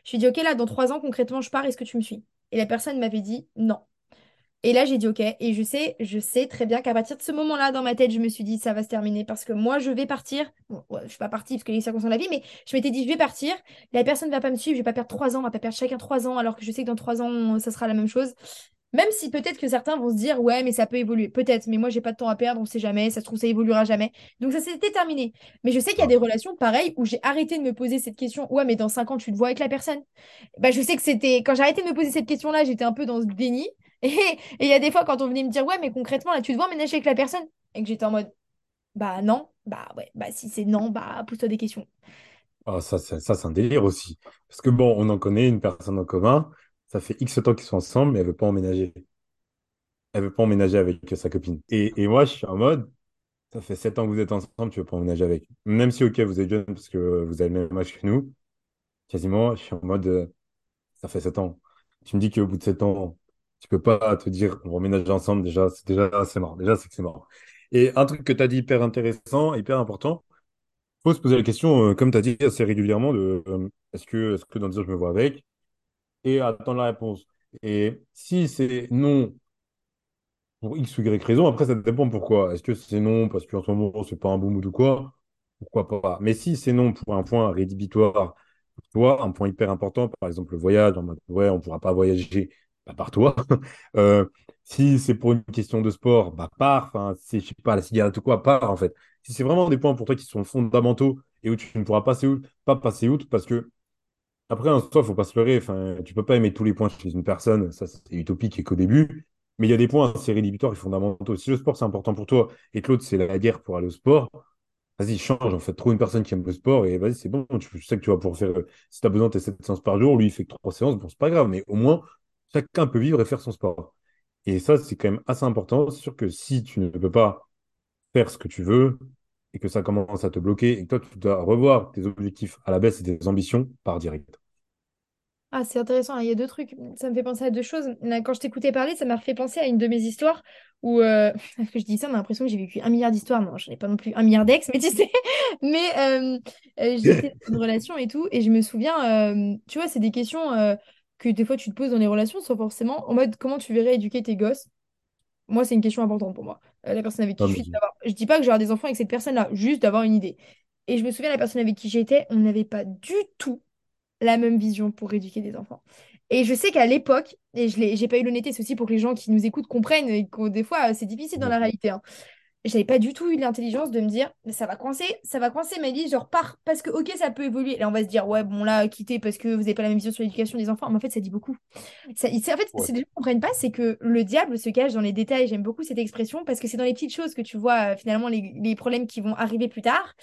[SPEAKER 1] Je lui ai dit, OK, là, dans trois ans, concrètement, je pars, est-ce que tu me suis? Et la personne m'avait dit non. Et là, j'ai dit OK. Et je sais, je sais très bien qu'à partir de ce moment-là, dans ma tête, je me suis dit, ça va se terminer parce que moi, je vais partir. Bon, ouais, je suis pas partie parce que les circonstances de la vie, mais je m'étais dit, je vais partir. La personne ne va pas me suivre. Je vais pas perdre trois ans. On va pas perdre chacun trois ans, alors que je sais que dans trois ans, ça sera la même chose. Même si peut-être que certains vont se dire, ouais, mais ça peut évoluer. Peut-être, mais moi, j'ai pas de temps à perdre, on sait jamais. Ça se trouve, ça évoluera jamais. Donc, ça s'était terminé. Mais je sais qu'il y a des relations pareilles où j'ai arrêté de me poser cette question, ouais, mais dans cinq ans, tu te vois avec la personne? Bah, je sais que c'était. Quand j'ai arrêté de me poser cette question-là, j'étais un peu dans ce déni. Et il y a des fois, quand on venait me dire, ouais, mais concrètement, là, tu te vois emménager avec la personne? Et que j'étais en mode, bah non, bah ouais, bah si c'est non, bah pose-toi des questions.
[SPEAKER 2] Ah, ça, ça, c'est un délire aussi. Parce que bon, on en connaît une personne en commun, ça fait X temps qu'ils sont ensemble, mais elle veut pas emménager. Elle veut pas emménager avec sa copine. Et, et moi, je suis en mode, ça fait 7 ans que vous êtes ensemble, tu veux pas emménager avec. Même si, ok, vous êtes jeune parce que vous avez le même âge que nous, quasiment, je suis en mode, euh, ça fait 7 ans. Tu me dis qu'au bout de 7 ans, tu peux pas te dire, on va emménager ensemble, déjà, c'est déjà, c'est mort. Déjà, c'est que c'est. Et un truc que tu as dit hyper intéressant, hyper important, faut se poser la question, euh, comme tu as dit assez régulièrement, de euh, est-ce que, est-ce que dans 10 ans je me vois avec? Et attendre la réponse. Et si c'est non pour X ou Y raison, après ça dépend pourquoi. Est-ce que c'est non parce qu'en ce moment c'est pas un bon mood ou quoi? Pourquoi pas? Mais si c'est non pour un point rédhibitoire toi, un point hyper important, par exemple le voyage, en mode ouais, on pourra pas voyager, bah, par toi. Euh, si c'est pour une question de sport, bah pars. Enfin, c'est, je sais pas, la cigarette ou quoi, pars en fait. Si c'est vraiment des points pour toi qui sont fondamentaux et où tu ne pourras passer outre, pas passer outre parce que après, en soi, faut pas se leurrer. Enfin, tu peux pas aimer tous les points chez une personne. Ça, c'est utopique et qu'au début. Mais il y a des points assez rédhibitoires et fondamentaux. Si le sport, c'est important pour toi et que l'autre, c'est la guerre pour aller au sport, vas-y, change. En fait, trouve une personne qui aime le sport et vas-y, c'est bon. Tu sais que tu vas pouvoir faire. euh, Si tu as besoin de tes 7 séances par jour, lui, il fait que 3 séances. Bon, c'est pas grave. Mais au moins, chacun peut vivre et faire son sport. Et ça, c'est quand même assez important. C'est sûr que si tu ne peux pas faire ce que tu veux et que ça commence à te bloquer et que toi, tu dois revoir tes objectifs à la baisse et tes ambitions, par direct.
[SPEAKER 1] Ah, c'est intéressant, il y a deux trucs. Ça me fait penser à deux choses. Quand je t'écoutais parler, ça m'a fait penser à une de mes histoires où, euh, que je dis ça, on a l'impression que j'ai vécu un milliard d'histoires. Non, je n'ai pas non plus un milliard d'ex, mais tu sais. Mais euh, euh, une relation et tout, et je me souviens, euh, tu vois, c'est des questions euh, que des fois tu te poses dans les relations sans forcément en mode comment tu verrais éduquer tes gosses? Moi, c'est une question importante pour moi. Euh, la personne avec qui
[SPEAKER 2] Ah,
[SPEAKER 1] je suis, je dis pas que je vais avoir des enfants avec cette personne-là, juste d'avoir une idée. Et je me souviens, la personne avec qui j'étais, on n'avait pas du tout la même vision pour éduquer des enfants. Et je sais qu'à l'époque, et je j'ai pas eu l'honnêteté, c'est aussi pour que les gens qui nous écoutent comprennent et que des fois, c'est difficile dans la réalité. hein j'avais pas du tout eu l'intelligence de me dire, ça va coincer, ça va coincer ma vie, genre pars, parce que ok, ça peut évoluer. Là, on va se dire, ouais, bon, là, quitter parce que vous avez pas la même vision sur l'éducation des enfants, mais en fait, ça dit beaucoup. Ça, c'est- en fait,
[SPEAKER 2] Ouais.
[SPEAKER 1] ce que les gens comprennent pas, c'est que le diable se cache dans les détails. J'aime beaucoup cette expression parce que c'est dans les petites choses que tu vois euh, finalement les, les problèmes qui vont arriver plus tard.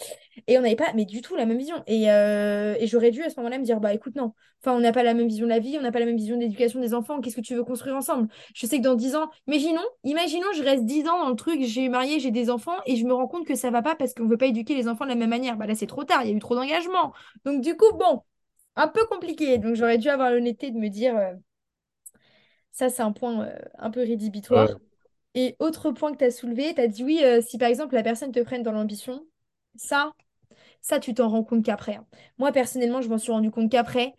[SPEAKER 1] Et on n'avait pas, mais du tout la même vision. Et, euh, et j'aurais dû à ce moment-là me dire, bah écoute, non. Enfin, on n'a pas la même vision de la vie, on n'a pas la même vision de l'éducation des enfants. Qu'est-ce que tu veux construire ensemble? Je sais que dans 10 ans, imaginons, imaginons, je reste 10 ans dans le truc, j'ai marié, j'ai des enfants et je me rends compte que ça va pas parce qu'on veut pas éduquer les enfants de la même manière. Bah là, c'est trop tard, il y a eu trop d'engagement. Donc, du coup, bon, un peu compliqué. Donc, j'aurais dû avoir l'honnêteté de me dire, euh, ça, c'est un point euh, un peu rédhibitoire.
[SPEAKER 2] Ouais.
[SPEAKER 1] Et autre point que tu as soulevé, tu as dit oui, euh, si par exemple la personne te prenne dans l'ambition, ça. Ça, tu t'en rends compte qu'après. hein. Moi, personnellement, je m'en suis rendu compte qu'après.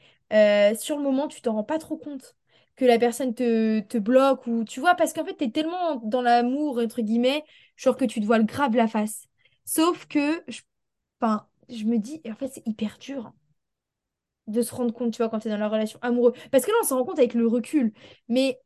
[SPEAKER 1] Sur le moment, tu t'en rends pas trop compte que la personne te, te bloque ou tu vois, parce qu'en fait, tu es tellement dans l'amour, entre guillemets, genre que tu te voiles grave la face. Sauf que, je, enfin, je me dis, en fait, c'est hyper dur de se rendre compte, tu vois, quand tu es dans la relation amoureuse. Parce que là, on s'en rend compte avec le recul. Mais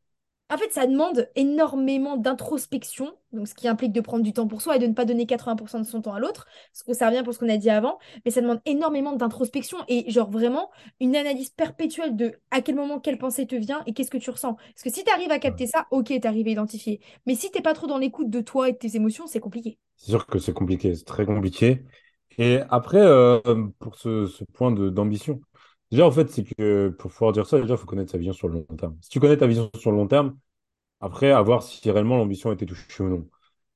[SPEAKER 1] en fait, ça demande énormément d'introspection, donc ce qui implique de prendre du temps pour soi et de ne pas donner 80% de son temps à l'autre, que ça revient pour ce qu'on a dit avant, mais ça demande énormément d'introspection et genre vraiment une analyse perpétuelle de à quel moment quelle pensée te vient et qu'est-ce que tu ressens. Parce que si tu arrives à capter ça, ok, tu arrives à identifier. Mais si t'es pas trop dans l'écoute de toi et de tes émotions, c'est compliqué.
[SPEAKER 2] C'est sûr que c'est compliqué, c'est très compliqué. Et après, euh, pour ce, ce point d'ambition, déjà, en fait, c'est que pour pouvoir dire ça, déjà, il faut connaître sa vision sur le long terme. Si tu connais ta vision sur le long terme, après, à voir si réellement l'ambition a été touchée ou non.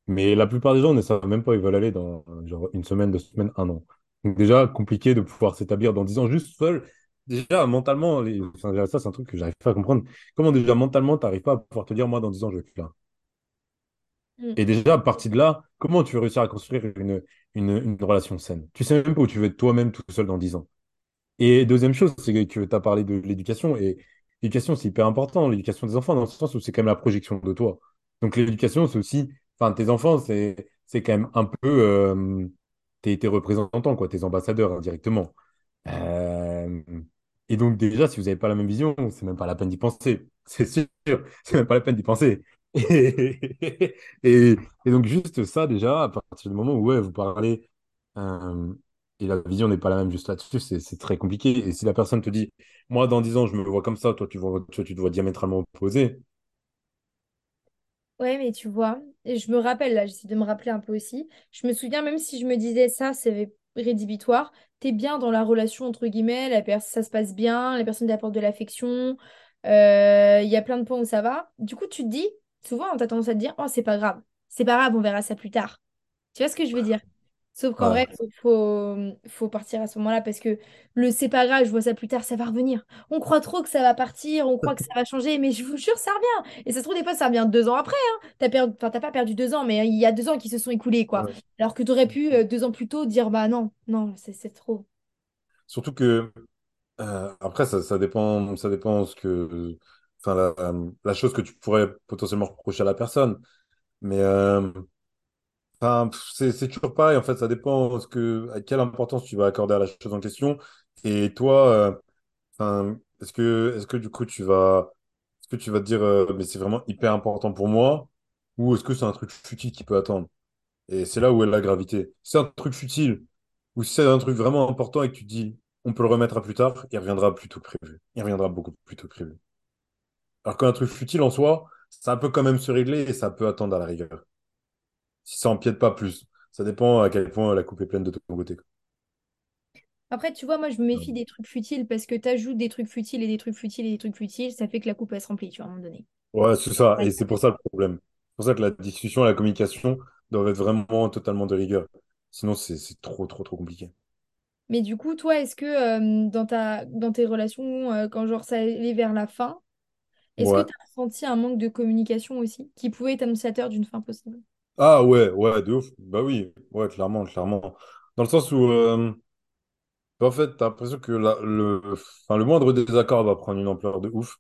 [SPEAKER 2] Mais la plupart des gens ne savent même pas où ils veulent aller dans genre, une semaine, deux semaines, un an. Donc déjà, compliqué de pouvoir s'établir dans 10 ans juste seul. déjà, mentalement, les- enfin, déjà, ça, c'est un truc que j'arrive pas à comprendre. Comment déjà, mentalement, t'arrives pas à pouvoir te dire, moi, dans 10 ans, je vais plus là?
[SPEAKER 1] Mm.
[SPEAKER 2] Et déjà, à partir de là, comment tu veux réussir à construire une, une, une relation saine? Tu sais même pas où tu veux être toi-même tout seul dans 10 ans. Et deuxième chose, c'est que tu as parlé de l'éducation. Et l'éducation, c'est hyper important, l'éducation des enfants, dans le sens où c'est quand même la projection de toi. Donc l'éducation, c'est aussi, enfin, tes enfants, c'est, c'est quand même un peu euh, tes, tes représentants, quoi, tes ambassadeurs indirectement. Euh, et donc déjà, si vous n'avez pas la même vision, c'est même pas la peine d'y penser. C'est sûr, c'est même pas la peine d'y penser. Et donc juste ça, déjà, à partir du moment où ouais, vous parlez euh, et la vision n'est pas la même juste là-dessus, c'est très compliqué. Et si la personne te dit, moi, dans 10 ans, je me vois comme ça, toi, tu vois, toi, tu te vois diamétralement opposé.
[SPEAKER 1] Ouais, mais tu vois, et je me rappelle, là, j'essaie de me rappeler un peu aussi. Je me souviens, même si je me disais ça, c'est rédhibitoire, t'es bien dans la relation, entre guillemets, la ça se passe bien, les personnes t'apportent de l'affection, euh, il y a plein de points où ça va. Du coup, tu te dis, souvent, t'as tendance à te dire, oh, c'est pas grave, c'est pas grave, on verra ça plus tard. Tu vois ce que je veux dire? Sauf qu'en
[SPEAKER 2] Ouais.
[SPEAKER 1] vrai, faut, faut, faut partir à ce moment-là parce que le c'est pas grave, je vois ça plus tard, ça va revenir. On croit trop que ça va partir, on croit que ça va changer, mais je vous jure, ça revient. Et ça se trouve, des fois, ça revient deux ans après. Hein. T'as perdu, enfin, t'as pas perdu deux ans, mais il y a deux ans qui se sont écoulés, quoi.
[SPEAKER 2] Ouais.
[SPEAKER 1] Alors que t'aurais pu, euh, deux ans plus tôt, dire, bah non, non, c'est c'est trop.
[SPEAKER 2] Surtout que, euh, après, ça, ça dépend, ça dépend ce que, enfin, la, la chose que tu pourrais potentiellement reprocher à la personne. Mais, euh, Enfin, c'est c'est toujours pareil, en fait, ça dépend ce que, à quelle importance tu vas accorder à la chose en question. Et toi, euh, est-ce que, est-ce que du coup tu vas, est-ce que tu vas te dire, euh, mais c'est vraiment hyper important pour moi, ou est-ce que c'est un truc futile qui peut attendre? Et c'est là où est la gravité. C'est un truc futile, ou si c'est un truc vraiment important et que tu dis, on peut le remettre à plus tard, il reviendra plus tôt que prévu. Il reviendra beaucoup plus tôt que prévu. Alors qu'un truc futile en soi, ça peut quand même se régler et ça peut attendre à la rigueur. Si ça empiète pas plus. Ça dépend à quel point la coupe est pleine de ton côté.
[SPEAKER 1] Après, tu vois, moi, je me méfie des trucs futiles parce que t'ajoutes des trucs futiles et des trucs futiles et des trucs futiles, ça fait que la coupe, elle se remplit, tu vois, à un moment donné.
[SPEAKER 2] Ouais, c'est ça.
[SPEAKER 1] Ouais.
[SPEAKER 2] Et c'est pour ça le problème. C'est pour ça que la discussion et la communication doivent être vraiment totalement de rigueur. Sinon, c'est trop, trop, trop compliqué.
[SPEAKER 1] Mais du coup, toi, est-ce que euh, dans ta, dans tes relations, euh, quand genre ça allait vers la fin, Est-ce que tu as ressenti un manque de communication aussi, qui pouvait être annonciateur d'une fin possible?
[SPEAKER 2] Ah ouais, ouais, de ouf. Bah oui, ouais, clairement, clairement. Dans le sens où, euh, Bah, En fait, t'as l'impression que le, enfin, le moindre désaccord va prendre une ampleur de ouf.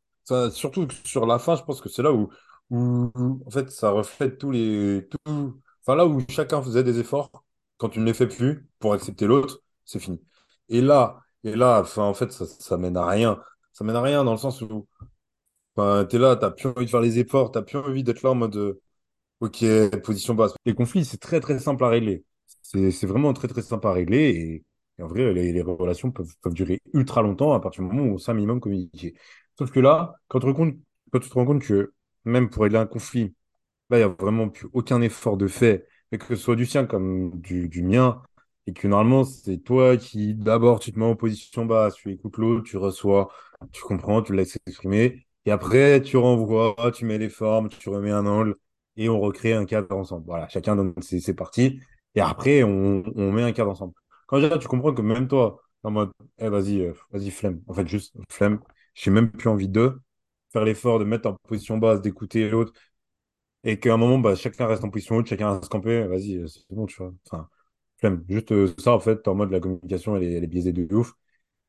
[SPEAKER 2] Surtout que sur la fin, je pense que c'est là où, où, en fait, ça reflète tous les, tout, enfin, là où chacun faisait des efforts, quand tu ne les fais plus pour accepter l'autre, c'est fini. Et là, et là, enfin, en fait, ça, ça mène à rien. Ça mène à rien dans le sens où, enfin, t'es là, t'as plus envie de faire les efforts, t'as plus envie d'être là en mode, euh, Ok, position basse. Les conflits, c'est très très simple à régler. C'est vraiment très très simple à régler et, et en vrai, les, relations peuvent, peuvent durer ultra longtemps à partir du moment où on sait un minimum communiquer. Sauf que là, quand tu quand tu te rends compte que même pour régler un conflit, là, il n'y a vraiment plus aucun effort de fait, mais que ce soit du sien comme du, du mien, et que normalement, c'est toi qui, d'abord, tu te mets en position basse, tu écoutes l'autre, tu reçois, tu comprends, tu laisses exprimer, et après, tu renvoies, tu mets les formes, tu remets un angle, et on recrée un cadre ensemble. Voilà, chacun donne ses, parties, et après, on, met un cadre ensemble. Quand déjà, tu comprends que même toi, en mode, eh, vas-y, euh, vas-y, flemme, en fait, juste flemme, j'ai même plus envie de faire l'effort de mettre en position basse, d'écouter l'autre, et qu'à un moment, bah, chacun reste en position haute, chacun reste campé, vas-y, euh, c'est bon, tu vois. Enfin, flemme. Juste euh, ça, en fait, en mode la communication, elle est, elle biaisée de ouf.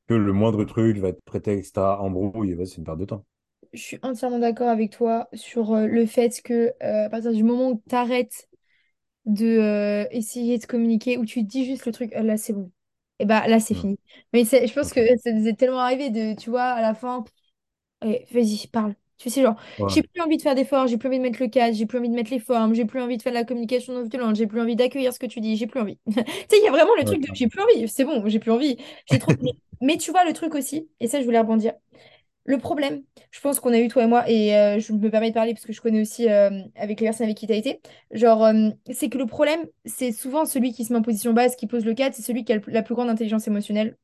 [SPEAKER 2] Que le moindre truc va être prétexte à embrouille, c'est une perte de temps.
[SPEAKER 1] Je suis entièrement d'accord avec toi sur euh, le fait que euh, à partir du moment où tu arrêtes de euh, essayer de communiquer, où tu dis juste le truc, Ah, là c'est bon, et bah là c'est
[SPEAKER 2] Mm.
[SPEAKER 1] fini. Mais je pense que ça nous est tellement arrivé de, tu vois, à la fin. Allez, vas-y, parle. Tu sais, genre,
[SPEAKER 2] Ouais.
[SPEAKER 1] j'ai plus envie de faire d'efforts, j'ai plus envie de mettre le cadre, j'ai plus envie de mettre les formes, j'ai plus envie de faire de la communication non violente, j'ai plus envie d'accueillir ce que tu dis, j'ai plus envie. Tu sais, il y a vraiment le
[SPEAKER 2] Ouais,
[SPEAKER 1] truc de j'ai plus envie, c'est bon, j'ai plus envie, j'ai trop. Mais mais tu vois, le truc aussi, et ça, je voulais rebondir. Le problème, je pense qu'on a eu toi et moi, et euh, je me permets de parler parce que je connais aussi euh, avec les personnes avec qui tu as été, genre, euh, c'est que le problème, c'est souvent celui qui se met en position basse, qui pose le cadre, c'est celui qui a le- la plus grande intelligence émotionnelle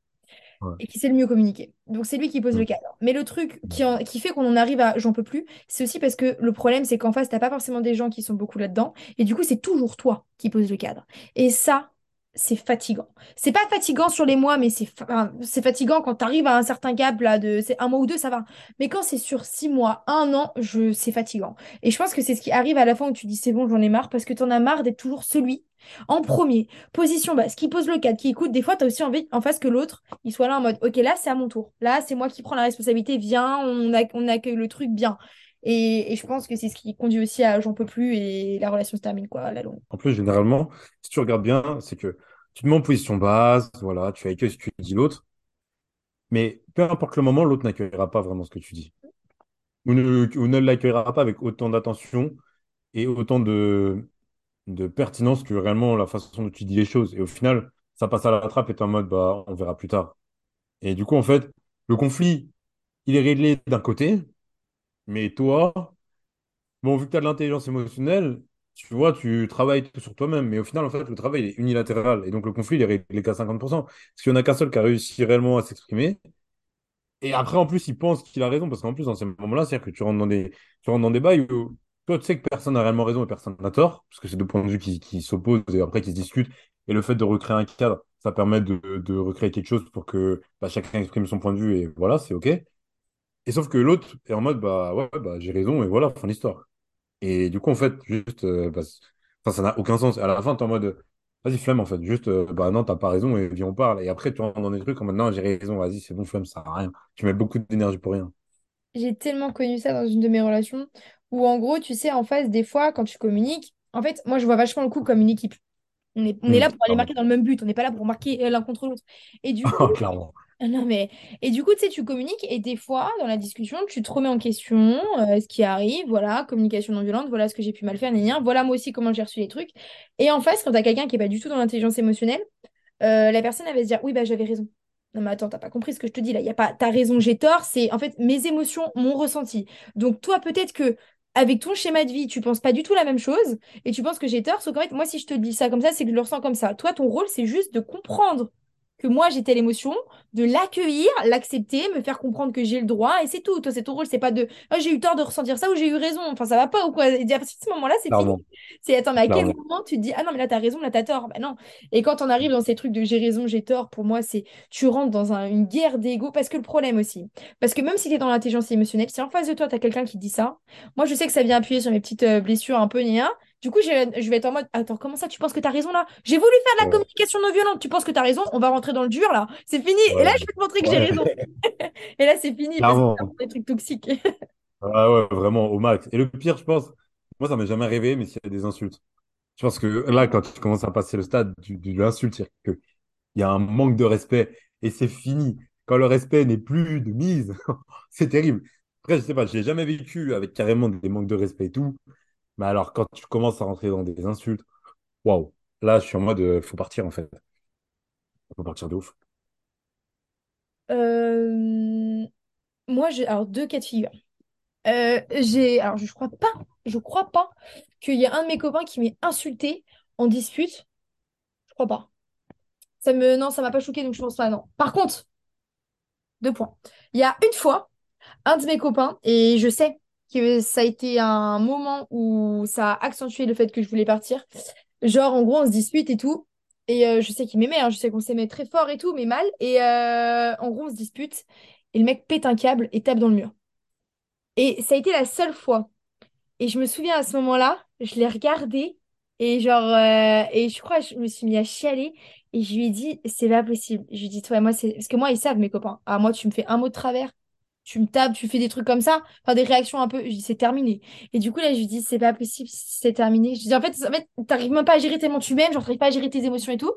[SPEAKER 2] ouais.
[SPEAKER 1] et qui sait le mieux communiquer. Donc c'est lui qui pose le
[SPEAKER 2] Mm.
[SPEAKER 1] cadre. Mais le truc qui, en- qui fait qu'on en arrive à j'en peux plus, c'est aussi parce que le problème, c'est qu'en face, t'as pas forcément des gens qui sont beaucoup là-dedans. Et du coup, c'est toujours toi qui poses le cadre. Et ça, c'est fatigant. C'est pas fatigant sur les mois, mais c'est fatigant quand tu arrives à un certain gap là de c'est un mois ou deux, ça va. Mais quand c'est sur six mois, un an, je c'est fatigant. Et je pense que c'est ce qui arrive à la fin où tu dis c'est bon, j'en ai marre parce que t'en as marre d'être toujours celui en premier, position basse, qui pose le cadre, qui écoute. Des fois, tu as aussi envie en face que l'autre, il soit là en mode ok, là c'est à mon tour. Là, c'est moi qui prends la responsabilité. Viens, on accueille le truc bien. Et, et je pense que c'est ce qui conduit aussi à j'en peux plus et la relation se termine quoi à la longue.
[SPEAKER 2] En plus, généralement, si tu regardes bien, c'est que tu te mets en position basse, voilà, tu accueilles ce que dit l'autre, mais peu importe le moment, l'autre n'accueillera pas vraiment ce que tu dis. Ou ne, l'accueillera pas avec autant d'attention et autant de, pertinence que réellement la façon dont tu dis les choses. Et au final, ça passe à la trappe et t'es en mode, bah, on verra plus tard. Et du coup, en fait, le conflit, il est réglé d'un côté, mais toi, bon, vu que tu as de l'intelligence émotionnelle, tu vois, tu travailles sur toi-même. Mais au final, en fait, le travail il est unilatéral. Et donc, le conflit, il est réglé qu'à 50%. Parce qu'il n'y en a qu'un seul qui a réussi réellement à s'exprimer. Et après, en plus, il pense qu'il a raison. Parce qu'en plus, dans ces moments-là, c'est-à-dire que tu rentres dans des, tu rentres dans des où toi, tu sais que personne n'a réellement raison et personne n'a tort. Parce que c'est deux points de vue qui, s'opposent et après qui se discutent. Et le fait de recréer un cadre, ça permet de, de recréer quelque chose pour que bah, chacun exprime son point de vue. Et voilà, c'est OK. Et sauf que l'autre est en mode, bah ouais, bah, j'ai raison et voilà, fin d'histoire. Et du coup, en fait, juste, euh, bah, ça n'a aucun sens. À la fin, t'es en mode, vas-y, flemme, en fait. Juste, euh, bah non, t'as pas raison et viens, on parle. Et après, tu rentres dans des trucs en mode, non, j'ai raison, vas-y, c'est bon, flemme, ça sert à rien. Tu mets beaucoup d'énergie pour rien.
[SPEAKER 1] J'ai tellement connu ça dans une de mes relations où en gros, tu sais, en face, des fois, quand tu communiques, en fait, moi, je vois vachement le couple comme une équipe. On est, on est
[SPEAKER 2] Hmm,
[SPEAKER 1] là pour aller marquer dans le même but, on n'est pas là pour marquer euh, l'un contre l'autre. Et du coup,
[SPEAKER 2] Clairement.
[SPEAKER 1] ah non mais, et du coup, tu sais, tu communiques et des fois, dans la discussion, tu te remets en question euh, ce qui arrive, voilà, communication non violente, voilà ce que j'ai pu mal faire, gna, voilà moi aussi comment j'ai reçu les trucs. Et en face, quand tu as quelqu'un qui est pas du tout dans l'intelligence émotionnelle, euh, la personne elle va se dire oui bah j'avais raison. Non mais attends, t'as pas compris ce que je te dis là. Il y a pas t'as raison, j'ai tort, c'est en fait mes émotions, mon ressenti. Donc toi peut-être que avec ton schéma de vie, tu penses pas du tout la même chose et tu penses que j'ai tort, sauf qu'en fait moi si je te dis ça comme ça, c'est que je le ressens comme ça. Toi ton rôle c'est juste de comprendre que moi j'ai telle émotion, de l'accueillir, l'accepter, me faire comprendre que j'ai le droit et c'est tout. Toi c'est ton rôle, c'est pas de Ah, j'ai eu tort de ressentir ça ou j'ai eu raison. Enfin ça va pas ou quoi? Et à partir de ce moment-là, c'est fini. C'est attends, mais à quel moment tu te dis Ah non mais là t'as raison, là t'as tort? Bah non. Et quand on arrive dans ces trucs de j'ai raison, j'ai tort, pour moi, c'est tu rentres dans un- une guerre d'ego. Parce que le problème aussi, parce que même si tu es dans l'intelligence émotionnelle, si en face de toi, tu as quelqu'un qui dit ça, moi, je sais que ça vient appuyer sur mes petites euh, blessures un peu nia. Du coup, je, je vais être en mode Attends, comment ça, tu penses que tu as raison là? J'ai voulu faire de la
[SPEAKER 2] Ouais.
[SPEAKER 1] communication non violente, tu penses que tu as raison? On va rentrer dans le dur là. C'est fini. Et là, je vais te montrer que j'ai raison. Et là, c'est fini parce que c'est des trucs toxiques.
[SPEAKER 2] Ah ouais, vraiment, au max. Et le pire, je pense, moi, ça m'est jamais arrivé, mais s'il y a des insultes. Je pense que là, quand tu commences à passer le stade du, de l'insulte, qu'il y a un manque de respect et c'est fini. Quand le respect n'est plus de mise, c'est terrible. Après, je sais pas, je l'ai jamais vécu avec carrément des manques de respect et tout. Mais alors, quand tu commences à rentrer dans des insultes, waouh, là, je suis en mode, euh, faut partir en fait. Faut partir de ouf.
[SPEAKER 1] Euh, Moi, j'ai alors deux cas de figure. Euh, j'ai alors je crois pas, je crois pas qu'il y a un de mes copains qui m'ait insulté en dispute. Je crois pas. Ça me non, ça m'a pas choqué donc je pense pas non. Par contre, deux points. Il y a une fois, un de mes copains et je sais que ça a été un moment où ça a accentué le fait que je voulais partir. Genre en gros, on se dispute et tout. Et euh, je sais qu'il m'aimait, hein, je sais qu'on s'aimait très fort et tout, mais mal. Et euh, en gros, on se dispute et le mec pète un câble et tape dans le mur. Et ça a été la seule fois. Et je me souviens à ce moment-là, je l'ai regardé et genre euh, et je crois je me suis mis à chialer et je lui ai dit c'est pas possible. Je lui ai dit toi moi c'est parce que moi ils savent mes copains. Ah moi tu me fais un mot de travers, tu me tapes, tu fais des trucs comme ça, enfin des réactions un peu, je c'est terminé. Et du coup là je lui dis c'est pas possible, c'est terminé. Je dis en fait en fait t'arrives même pas à gérer tellement tu m'aimes, genre t'arrives pas à gérer tes émotions et tout.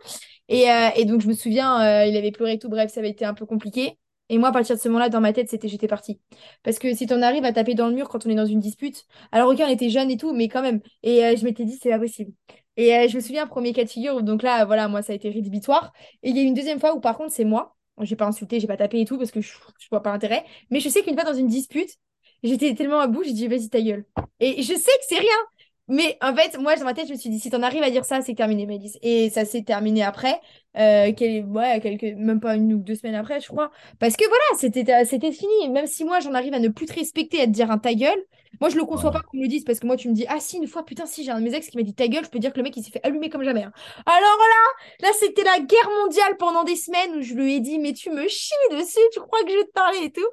[SPEAKER 1] Et, euh, donc je me souviens euh, il avait pleuré et tout, bref ça avait été un peu compliqué. Et moi, à partir de ce moment-là, dans ma tête, c'était j'étais partie. Parce que si t'en arrives à taper dans le mur quand on est dans une dispute, alors, ok, on était jeunes et tout, mais quand même. Et euh, je m'étais dit, c'est pas possible. Et je me souviens, premier cas de figure, donc là, voilà, moi, ça a été rédhibitoire. Et il y a une deuxième fois où, par contre, c'est moi. J'ai pas insulté, j'ai pas tapé et tout, parce que je, je vois pas l'intérêt. Mais je sais qu'une fois, dans une dispute, j'étais tellement à bout, j'ai dit, vas-y, ta gueule. Et je sais que c'est rien. Mais en fait, moi, dans ma tête, je me suis dit, si t'en arrives à dire ça, c'est terminé, Mélisse. Et ça s'est terminé après, euh, ouais, quelques, même pas une ou deux semaines après, je crois. Parce que voilà, c'était c'était fini. Même si moi, j'en arrive à ne plus te respecter, à te dire un ta gueule, Moi, je le conçois pas qu'on me le dise parce que moi, tu me dis, ah si, une fois, putain, si, j'ai un de mes ex qui m'a dit ta gueule, je peux dire que le mec, il s'est fait allumer comme jamais. hein. Alors là, là, c'était la guerre mondiale pendant des semaines où je lui ai dit, mais tu me chies dessus, tu crois que je vais te parler et tout?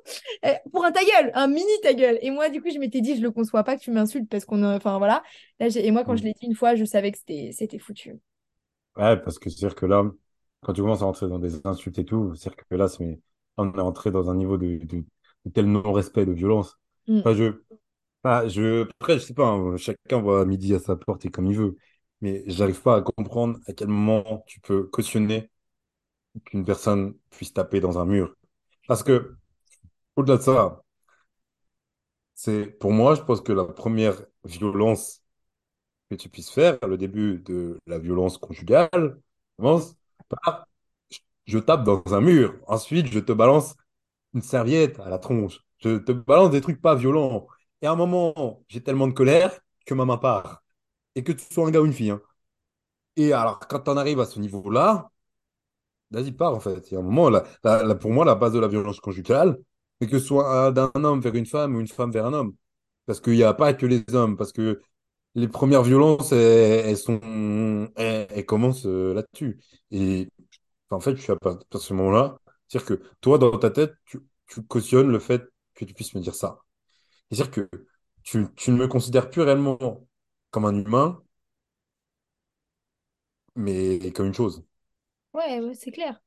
[SPEAKER 1] Euh, pour un ta gueule, un mini ta gueule. Et moi, du coup, je m'étais dit, je le conçois pas que tu m'insultes parce qu'on a, enfin voilà. Là, et moi, quand je
[SPEAKER 2] Mm.
[SPEAKER 1] l'ai dit une fois, je savais que c'était, foutu.
[SPEAKER 2] Ouais, parce que c'est-à-dire que là, quand tu commences à rentrer dans des insultes et tout, c'est-à-dire que là, c'est, on est entré dans un niveau de, de, de tel non-respect, de violence.
[SPEAKER 1] Mm.
[SPEAKER 2] Enfin, je, enfin, je, après, je sais pas, hein, chacun voit midi à sa porte et comme il veut. Mais j'arrive pas à comprendre à quel moment tu peux cautionner qu'une personne puisse taper dans un mur. Parce que, au-delà de ça, c'est, pour moi, je pense que la première violence que tu puisses faire, le début de la violence conjugale, commence par je tape dans un mur. Ensuite, je te balance une serviette à la tronche. Je te balance des trucs pas violents. Et à un moment, j'ai tellement de colère que ma main part. Et que tu sois un gars ou une fille. hein. Et alors, quand tu en arrives à ce niveau-là, vas-y, pars en fait. Il y a un moment, pour moi, la base de la violence conjugale, c'est que ce soit d'un homme vers une femme ou une femme vers un homme. Parce qu'il n'y a pas que les hommes. Parce que les premières violences, elles, commencent euh, là-dessus. Et en fait, je suis à partir de ce moment-là. C'est-à-dire que toi, dans ta tête, tu cautionnes le fait que tu puisses me dire ça. C'est-à-dire que tu, tu ne me considères plus réellement comme un humain, mais comme une chose.
[SPEAKER 1] Ouais, ouais, c'est clair.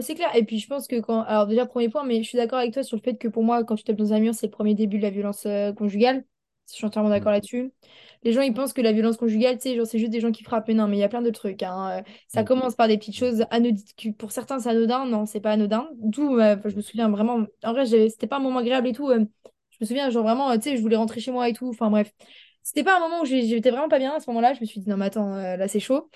[SPEAKER 1] C'est clair. Et puis je pense que quand. Alors déjà, premier point, mais je suis d'accord avec toi sur le fait que pour moi, quand tu tapes dans un mur, c'est le premier début de la violence euh, conjugale. Je suis entièrement d'accord
[SPEAKER 2] Mm.
[SPEAKER 1] là-dessus. Les gens, ils pensent que la violence conjugale, tu sais, genre, c'est juste des gens qui frappent. Mais non, mais il y a plein de trucs. hein. Euh, Ça
[SPEAKER 2] Mm.
[SPEAKER 1] commence par des petites choses anodines. Pour certains, c'est anodin. Non, c'est pas anodin. D'où, euh, je me souviens vraiment. En vrai, c'était pas un moment agréable et tout. euh, Je me souviens, genre vraiment, euh, tu sais, je voulais rentrer chez moi et tout. Enfin bref. C'était pas un moment où j'étais vraiment pas bien à ce moment-là. Je me suis dit, non, mais attends, euh, là, c'est chaud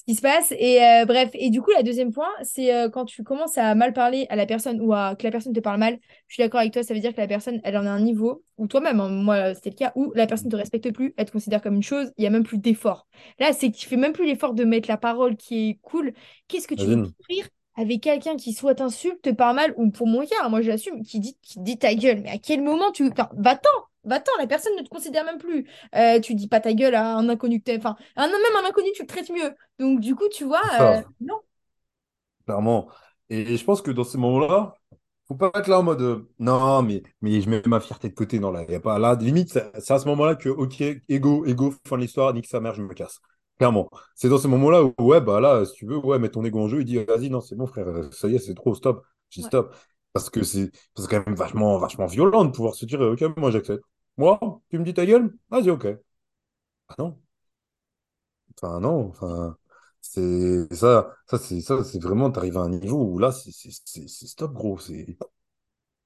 [SPEAKER 1] ce qui se passe. Et euh, bref, et du coup, la deuxième point, c'est euh, quand tu commences à mal parler à la personne ou à, que la personne te parle mal, je suis d'accord avec toi, ça veut dire que la personne, elle en a un niveau, ou toi-même, hein, moi, c'était le cas, où la personne ne te respecte plus, elle te considère comme une chose, il n'y a même plus d'effort. Là, c'est que tu fais même plus l'effort de mettre la parole qui est cool. Qu'est-ce que tu veux
[SPEAKER 2] Imagine.
[SPEAKER 1] Avec quelqu'un qui soit t'insulte, te parle mal, ou pour mon cas, hein, moi j'assume, qui dit, qui dit ta gueule, mais à quel moment tu... Enfin, va-t'en! Va-t'en, la personne ne te considère même plus. Euh, tu dis pas ta gueule à un inconnu que. Enfin, un, même un inconnu, tu le traites mieux. Donc, du coup, tu vois, euh, non.
[SPEAKER 2] clairement. Et je pense que dans ces moments-là, faut pas être là en mode euh, non, mais, mais je mets ma fierté de côté. Non, là, y a pas là. Limite, c'est c'est à ce moment-là que, ok, ego, ego, fin de l'histoire, nique sa mère, je me casse. Clairement. C'est dans ce moment-là où, ouais, bah là, si tu veux, ouais, mets ton ego en jeu, il dit, vas-y, non, c'est bon, frère, ça y est, c'est trop, stop. J'ai
[SPEAKER 1] Ouais.
[SPEAKER 2] stop. Parce que c'est quand même vachement, vachement violent de pouvoir se dire, ok, moi, j'accepte. Moi, tu me dis ta gueule? Vas-y, ok. Ah non. Enfin, non, enfin, c'est ça, ça c'est ça, c'est vraiment, t'arrives à un niveau où là, c'est stop, gros, c'est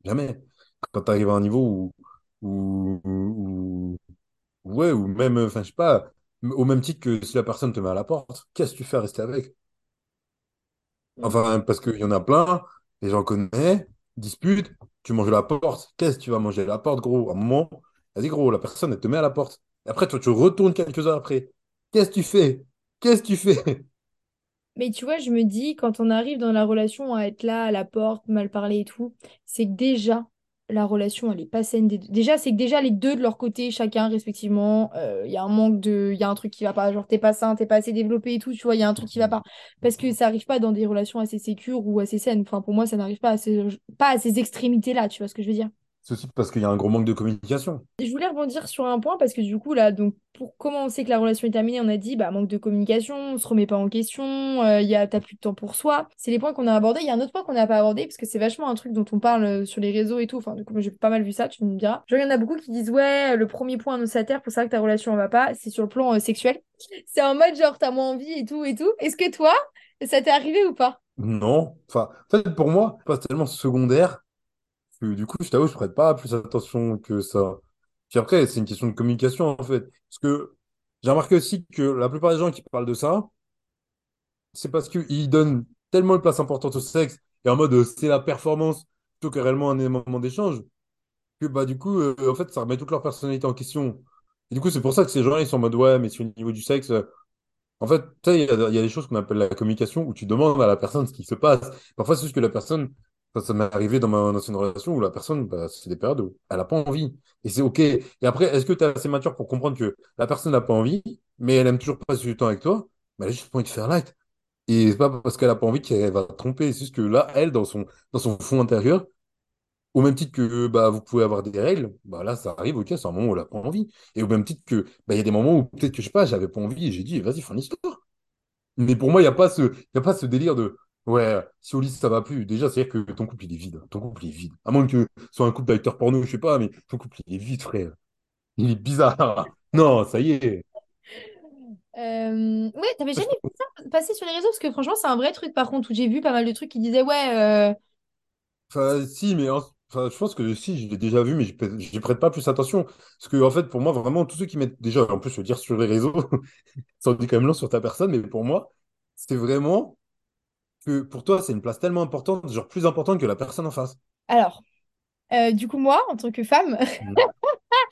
[SPEAKER 2] jamais. Quand t'arrives à un niveau où, où, où- où- ouais, ou même, enfin, je sais pas, au même titre que si la personne te met à la porte, qu'est-ce que tu fais à rester avec?
[SPEAKER 1] Mm.
[SPEAKER 2] Enfin, parce qu'il y en a plein, et j'en connais, dispute, tu manges la porte, qu'est-ce que tu vas manger à la porte, gros? À un moment, vas-y, gros, la personne, elle te met à la porte. Et après, toi, tu retournes quelques heures après. Qu'est-ce que tu fais? Qu'est-ce que tu fais?
[SPEAKER 1] Mais tu vois, je me dis, quand on arrive dans la relation à être là, à la porte, mal parler et tout, c'est que déjà, la relation, elle est pas saine. Déjà, c'est que déjà, les deux de leur côté, chacun respectivement, euh, il y a un manque de. Il y a un truc qui va pas. Genre, t'es pas sain, t'es pas assez développé et tout, tu vois, il y a un truc qui va pas. Parce que ça arrive pas dans des relations assez sécures ou assez saines. Enfin, pour moi, ça n'arrive pas à ces... pas à ces extrémités-là, tu vois ce que je veux dire?
[SPEAKER 2] C'est aussi parce qu'il y a un gros manque de communication.
[SPEAKER 1] Je voulais rebondir sur un point parce que du coup, là, donc, pour comment on sait que la relation est terminée, on a dit bah, manque de communication, on se remet pas en question, euh, il y a, t'as plus de temps pour soi. C'est les points qu'on a abordés. Il y a un autre point qu'on n'a pas abordé parce que c'est vachement un truc dont on parle euh, sur les réseaux et tout. Enfin, du coup, j'ai pas mal vu ça, tu me diras. Genre, il y en a beaucoup qui disent ouais, le premier point annonciateur pour savoir que ta relation ne va pas, c'est sur le plan euh, sexuel. C'est en mode genre, t'as moins envie et tout et tout. Est-ce que toi, ça t'est arrivé ou pas?
[SPEAKER 2] Non. Enfin, en fait, pour moi, pas tellement secondaire du coup, je t'avoue, je prête pas plus attention que ça. Puis après, c'est une question de communication, en fait. Parce que j'ai remarqué aussi que la plupart des gens qui parlent de ça, c'est parce qu'ils donnent tellement de place importante au sexe et en mode euh, c'est la performance plutôt que réellement un moment d'échange que bah du coup, euh, en fait, ça remet toute leur personnalité en question. Et du coup, c'est pour ça que ces gens-là, ils sont en mode ouais, mais sur le niveau du sexe. euh, En fait, tu sais, il y y a des choses qu'on appelle la communication où tu demandes à la personne ce qui se passe. Parfois, c'est juste que la personne, Ça, m'est arrivé dans ma ancienne relation où la personne, bah, c'est des périodes où elle n'a pas envie. Et c'est OK. Et après, est-ce que tu es assez mature pour comprendre que la personne n'a pas envie, mais elle aime toujours passer du temps avec toi? Mais elle a juste envie de faire light. Et c'est pas parce qu'elle n'a pas envie qu'elle va te tromper. C'est juste que là, elle, dans son, dans son fond intérieur, au même titre que bah, vous pouvez avoir des règles, bah, là, ça arrive, OK, c'est un moment où elle n'a pas envie. Et au même titre que, bah, il y a des moments où peut-être que, je sais pas, j'avais pas envie et j'ai dit, vas-y, fais une histoire. Mais pour moi, il n'y a a pas ce délire de ouais, si au lit ça va plus. Déjà, c'est-à-dire que ton couple il est vide. Ton couple il est vide. À moins que ce soit un couple d'acteurs porno, je sais pas, mais ton couple il est vide, frère. Il est bizarre. Non, ça y est.
[SPEAKER 1] Euh, Ouais, t'avais jamais vu ça passer sur les réseaux? Parce que franchement, c'est un vrai truc par contre, où j'ai vu pas mal de trucs qui disaient, ouais, euh,
[SPEAKER 2] Enfin, si, mais en- enfin, je pense que si, je l'ai déjà vu, mais je prête pas plus attention. Parce que, en fait, pour moi, vraiment, tous ceux qui mettent déjà, en plus, je veux dire sur les réseaux, ça en dit quand même long sur ta personne, mais pour moi, c'est vraiment que pour toi, c'est une place tellement importante, genre plus importante que la personne en face.
[SPEAKER 1] alors, euh, du coup, moi, en tant que femme,
[SPEAKER 2] Mm.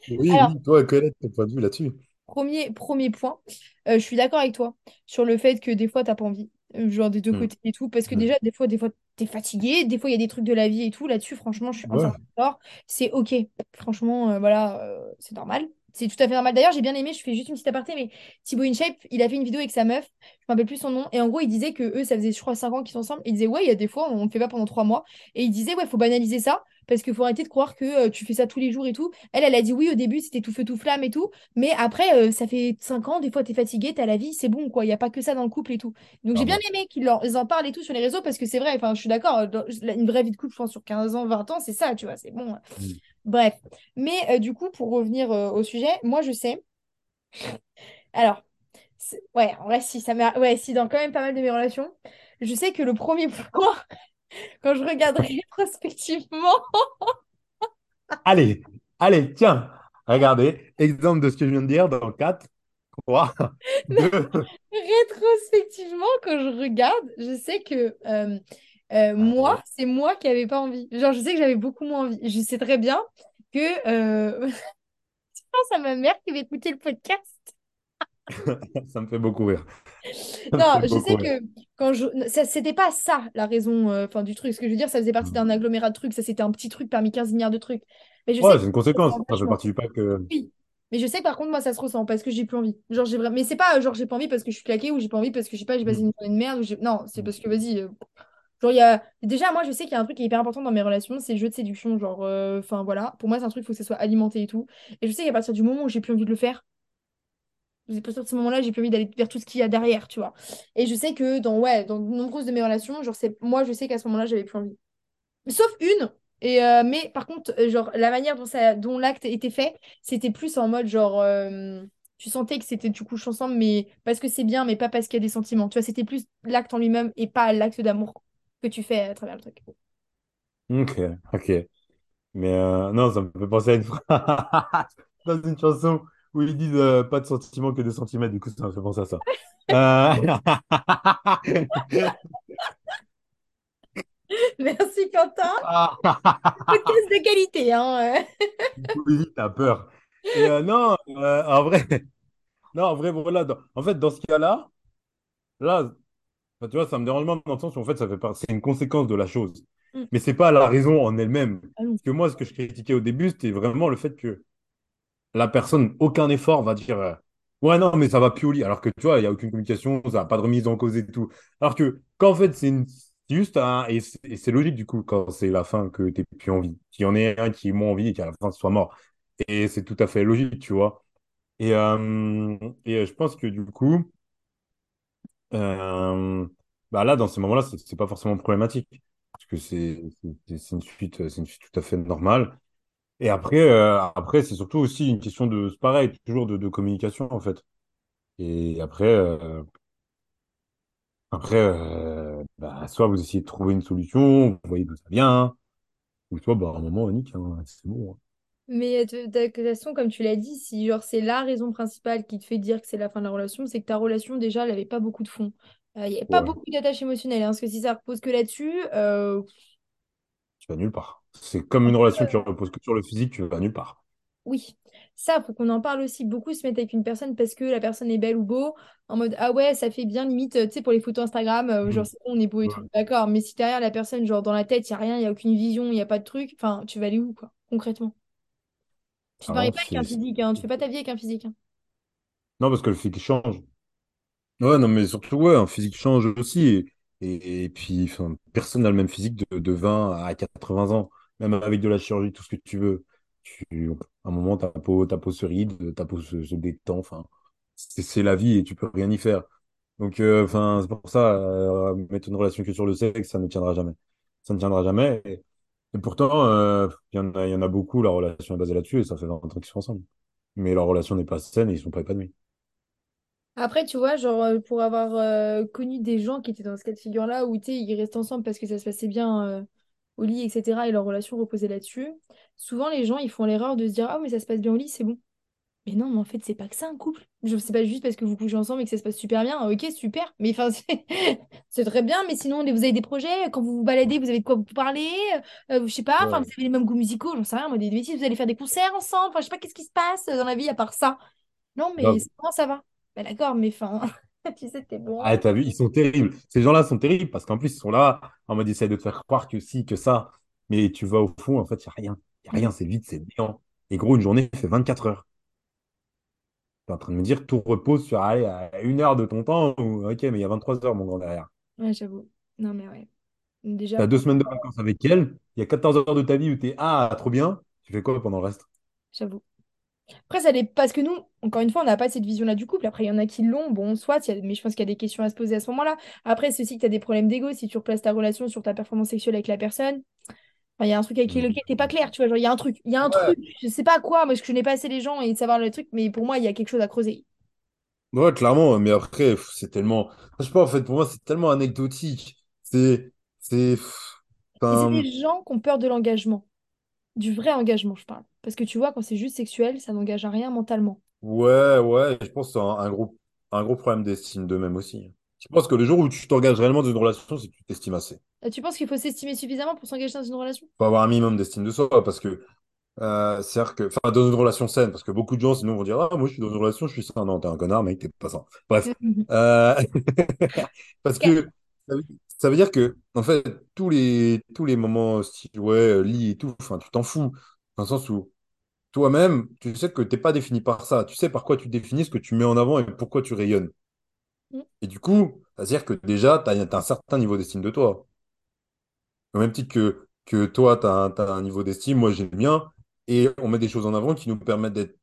[SPEAKER 2] Oui,
[SPEAKER 1] alors,
[SPEAKER 2] oui, toi, est ton point de vue là-dessus?
[SPEAKER 1] Premier, premier point, euh, je suis d'accord avec toi sur le fait que des fois, t'as pas envie, euh, genre des deux
[SPEAKER 2] Mm.
[SPEAKER 1] côtés et tout, parce que
[SPEAKER 2] Mm.
[SPEAKER 1] déjà, des fois, des fois, t'es fatigué, des fois, il y a des trucs de la vie et tout, là-dessus, franchement, je suis
[SPEAKER 2] Ouais.
[SPEAKER 1] d'accord, c'est ok, franchement, euh, voilà, c'est normal, c'est tout à fait normal. D'ailleurs, j'ai bien aimé, je fais juste une petite aparté, mais Thibaut InShape, il a fait une vidéo avec sa meuf, je me rappelle plus son nom, et en gros, il disait que eux, ça faisait, je crois, 5 ans qu'ils sont ensemble, et il disait, ouais, il y a des fois, on ne fait pas pendant 3 mois, et il disait, ouais, faut banaliser ça, parce qu'il faut arrêter de croire que euh, tu fais ça tous les jours et tout. Elle, elle a dit oui, au début, c'était tout feu, tout flamme et tout. Mais après, euh, ça fait 5 ans, des fois, t'es fatigué, t'as la vie, c'est bon, quoi. Il n'y a pas que ça dans le couple et tout. Donc, j'ai bien
[SPEAKER 2] Clairement.
[SPEAKER 1] aimé qu'ils en parlent et tout sur les réseaux parce que c'est vrai, enfin, je suis d'accord, une vraie vie de couple, je pense, sur 15 ans, 20 ans, c'est ça, tu vois, c'est bon.
[SPEAKER 2] Mm.
[SPEAKER 1] Bref. Mais euh, du coup, pour revenir euh, au sujet, moi, je sais. Alors, ouais, en vrai, si, ça. Ouais, si, dans quand même pas mal de mes relations, je sais que le premier point, quand je regarde rétrospectivement,
[SPEAKER 2] Allez, allez, tiens, regardez, exemple de ce que je viens de dire dans 4, 3, 2.
[SPEAKER 1] rétrospectivement, quand je regarde, je sais que euh, euh, moi,
[SPEAKER 2] Allez,
[SPEAKER 1] c'est moi qui n'avais pas envie. Genre, je sais que j'avais beaucoup moins envie. Je sais très bien que euh, je pense à ma mère qui va écouter le podcast.
[SPEAKER 2] ça me fait beaucoup rire. Ça
[SPEAKER 1] Non, je sais
[SPEAKER 2] rire.
[SPEAKER 1] que quand je... c'était pas ça la raison euh, du truc. Ce que je veux dire, ça faisait partie d'un
[SPEAKER 2] Mm.
[SPEAKER 1] agglomérat de trucs. Ça, c'était un petit truc parmi 15 milliards de trucs. Mais je
[SPEAKER 2] Ouais, c'est une conséquence, ça fait partie du pack. euh,
[SPEAKER 1] Oui. Mais je sais que par contre, moi, ça se ressent parce que j'ai plus envie. Genre, j'ai vraiment... Mais c'est pas genre j'ai pas envie parce que je suis claquée ou j'ai pas envie parce que je sais pas, j'ai passé
[SPEAKER 2] mm,
[SPEAKER 1] une journée de merde. Ou non, c'est
[SPEAKER 2] mm,
[SPEAKER 1] parce que vas-y. euh, Genre, y a... Déjà, moi, je sais qu'il y a un truc qui est hyper important dans mes relations, c'est le jeu de séduction. Genre, euh, enfin voilà. Pour moi, c'est un truc, il faut que ça soit alimenté et tout. Et je sais qu'à partir du moment où j'ai plus envie de le faire, à partir de ce moment-là, j'ai plus envie d'aller vers tout ce qu'il y a derrière, tu vois. Et je sais que dans, ouais, nombreuses de mes relations, genre, moi, je sais qu'à ce moment-là, j'avais plus envie. Sauf une. Et euh, mais par contre, euh, genre, la manière dont, dont l'acte était fait, c'était plus en mode genre. tu sentais que c'était tu couches ensemble, mais parce que c'est bien, mais pas parce qu'il y a des sentiments. Tu vois, c'était plus l'acte en lui-même et pas l'acte d'amour que tu fais à travers le truc.
[SPEAKER 2] Ok, ok. Mais euh, non, ça me fait penser à une phrase dans une chanson où ils disent euh, pas de sentiments que de centimètres. Du coup, ça me fait penser à ça. Euh,
[SPEAKER 1] Merci Quentin.
[SPEAKER 2] Ah,
[SPEAKER 1] Podcast de qualité, hein. euh.
[SPEAKER 2] Oui, t'as peur. Et non, en vrai, non, en vrai, voilà. dans- en fait, dans ce cas-là, là, enfin, tu vois, ça me dérange moins dans le sens où en fait, ça fait c'est une conséquence de la chose.
[SPEAKER 1] Mm.
[SPEAKER 2] Mais c'est pas la raison en elle-même.
[SPEAKER 1] Ah.
[SPEAKER 2] Parce que moi, ce que je critiquais au début, c'était vraiment le fait que la personne, aucun effort va dire euh, Ouais, non, mais ça va plus au lit. Alors que tu vois, il n'y a aucune communication, ça n'a pas de remise en cause et tout. Alors que quand en fait, c'est une- juste un. Et c'est logique du coup, quand c'est la fin que tu plus envie. Qu'il y en ait un qui ait moins envie et qu'à la fin, ce soit mort. Et c'est tout à fait logique, tu vois. Et, euh, et euh, je pense que du coup, euh, bah là, dans ces moments-là, c'est pas forcément problématique. Parce que c'est une suite, c'est une suite tout à fait normale. Et après, euh, après c'est surtout aussi une question de, c'est pareil, toujours de, communication en fait. Et après, euh, après bah, soit vous essayez de trouver une solution, vous voyez d'où ça vient, ou soit bah, à un moment, Nick, hein, c'est bon.
[SPEAKER 1] Mais toute façon, comme tu l'as dit, si genre c'est la raison principale qui te fait dire que c'est la fin de la relation, c'est que ta relation déjà, elle avait pas beaucoup de fond. Euh, Il n'y avait pas
[SPEAKER 2] Ouais,
[SPEAKER 1] beaucoup d'attache émotionnelle, hein, parce que si ça repose que là-dessus, euh,
[SPEAKER 2] tu vas nulle part. C'est comme une relation qui repose que sur le physique, tu vas nulle part.
[SPEAKER 1] Oui, ça, faut qu'on en parle aussi. Beaucoup se mettent avec une personne parce que la personne est belle ou beau, en mode ah ouais, ça fait bien limite, euh, tu sais, pour les photos Instagram, euh, genre
[SPEAKER 2] Mhm.
[SPEAKER 1] c'est bon, on est beau et
[SPEAKER 2] Ouais.
[SPEAKER 1] tout. D'accord, mais si derrière la personne, genre dans la tête, il n'y a rien, il n'y a aucune vision, il n'y a pas de truc, enfin, tu vas aller où, quoi, concrètement? Tu te
[SPEAKER 2] Ah
[SPEAKER 1] maries
[SPEAKER 2] non,
[SPEAKER 1] pas avec un physique, hein, tu fais pas ta vie avec un physique. hein.
[SPEAKER 2] Non, parce que le physique change. Ouais, non, mais surtout, ouais, un physique change aussi. Et, et, et puis, enfin, personne n'a le même physique de, de 20 à 80 ans. Même avec de la chirurgie, tout ce que tu veux. Tu, à un moment, ta peau, ta peau se ride, ta peau se, se détend. Enfin, c'est la vie et tu peux rien y faire. Donc, euh, c'est pour ça, euh, mettre une relation que sur le sexe, ça ne tiendra jamais. Ça ne tiendra jamais. Et, et pourtant, euh, il y en a, beaucoup, la relation est basée là-dessus et ça fait 20 ans qu'ils sont ensemble. Mais leur relation n'est pas saine et ils sont pas épanouis.
[SPEAKER 1] Après, tu vois, genre, euh, pour avoir euh, connu des gens qui étaient dans ce cas de figure-là, où, ils restent ensemble parce que ça se passait bien au lit, etc., et leur relation reposait là-dessus, souvent, les gens, ils font l'erreur de se dire, ah, mais ça se passe bien au lit, c'est bon. Mais non, mais en fait, c'est pas que ça, un couple. Je sais pas juste parce que vous couchez ensemble et que ça se passe super bien. Ok, super. Mais enfin, c'est très bien. Mais sinon, vous avez des projets? Quand vous vous baladez, vous avez de quoi vous parler? Euh, je sais pas. Enfin, vous avez les mêmes goûts musicaux. J'en sais rien. Moi, des bêtises. Vous allez faire des concerts ensemble? Enfin, je sais pas qu'est-ce qui se passe dans la vie à part ça? Non, mais comment ça va? Bah, d'accord, mais enfin, tu sais, t'es
[SPEAKER 2] Ah,
[SPEAKER 1] loin.
[SPEAKER 2] t'as vu, ils sont terribles. Ces gens-là sont terribles parce qu'en plus, ils sont là en mode, ils essayent de te faire croire que si, que ça. Mais tu vas au fond, en fait, il n'y a rien. Il n'y a
[SPEAKER 1] Mm.
[SPEAKER 2] rien, c'est vide, c'est néant. Et gros, une journée fait 24 heures. En train de me dire, tout repose sur allez, à une heure de ton temps. Ou... Ok, mais il y a 23 heures, mon grand derrière.
[SPEAKER 1] Ouais, j'avoue. Non, mais ouais. Déjà,
[SPEAKER 2] T'as deux
[SPEAKER 1] pour...
[SPEAKER 2] semaines de vacances avec elle. Il y a 14 heures de ta vie où t'es, ah, trop bien. Tu fais quoi pendant le reste?
[SPEAKER 1] J'avoue. Après, ça dépend. Parce que nous, encore une fois, on n'a pas cette vision-là du couple. Après, il y en a qui l'ont. Bon, soit, il y a- mais je pense qu'il y a des questions à se poser à ce moment-là. Après, aussi que tu as des problèmes d'ego si tu replaces ta relation sur ta performance sexuelle avec la personne. Enfin, il y a un truc avec
[SPEAKER 2] Mm.
[SPEAKER 1] lequel t'es pas clair, tu vois. Genre, il y a un truc. Il y a un
[SPEAKER 2] Ouais.
[SPEAKER 1] truc. Je sais pas quoi. Moi, je connais pas assez les gens et de savoir le truc. Mais pour moi, il y a quelque chose à creuser.
[SPEAKER 2] Ouais, clairement, mais après, c'est tellement. Je sais pas, en fait, pour moi, c'est tellement anecdotique. C'est. C'est.
[SPEAKER 1] Et c'est
[SPEAKER 2] Enfin,
[SPEAKER 1] des gens qui ont peur de l'engagement. Du vrai engagement, je parle. Parce que tu vois, quand c'est juste sexuel, ça n'engage à rien mentalement.
[SPEAKER 2] Ouais, ouais, je pense que c'est un, un gros, un gros problème d'estime d'eux-mêmes aussi. Je pense que le jour où tu t'engages réellement dans une relation, c'est que tu t'estimes assez.
[SPEAKER 1] Euh, Tu penses qu'il faut s'estimer suffisamment pour s'engager dans une relation?
[SPEAKER 2] faut avoir un minimum d'estime de soi parce que euh, c'est-à-dire que, enfin, dans une relation saine, parce que beaucoup de gens sinon vont dire, ah, moi je suis dans une relation, je suis sain. Non, t'es un connard, mec, t'es pas sain. Bref. Euh, parce que ça veut, dire que, en fait, tous les, tous les moments, style, ouais, lit et tout, enfin, tu t'en fous. Dans le sens où toi-même, tu sais que t'es pas défini par ça. Tu sais par quoi tu définis ce que tu mets en avant et pourquoi tu rayonnes. Et du coup, c'est-à-dire que déjà, tu as, un certain niveau d'estime de toi. Au même titre que, que toi, tu as, un niveau d'estime, moi j'ai le mien, et on met des choses en avant qui nous permettent d'être,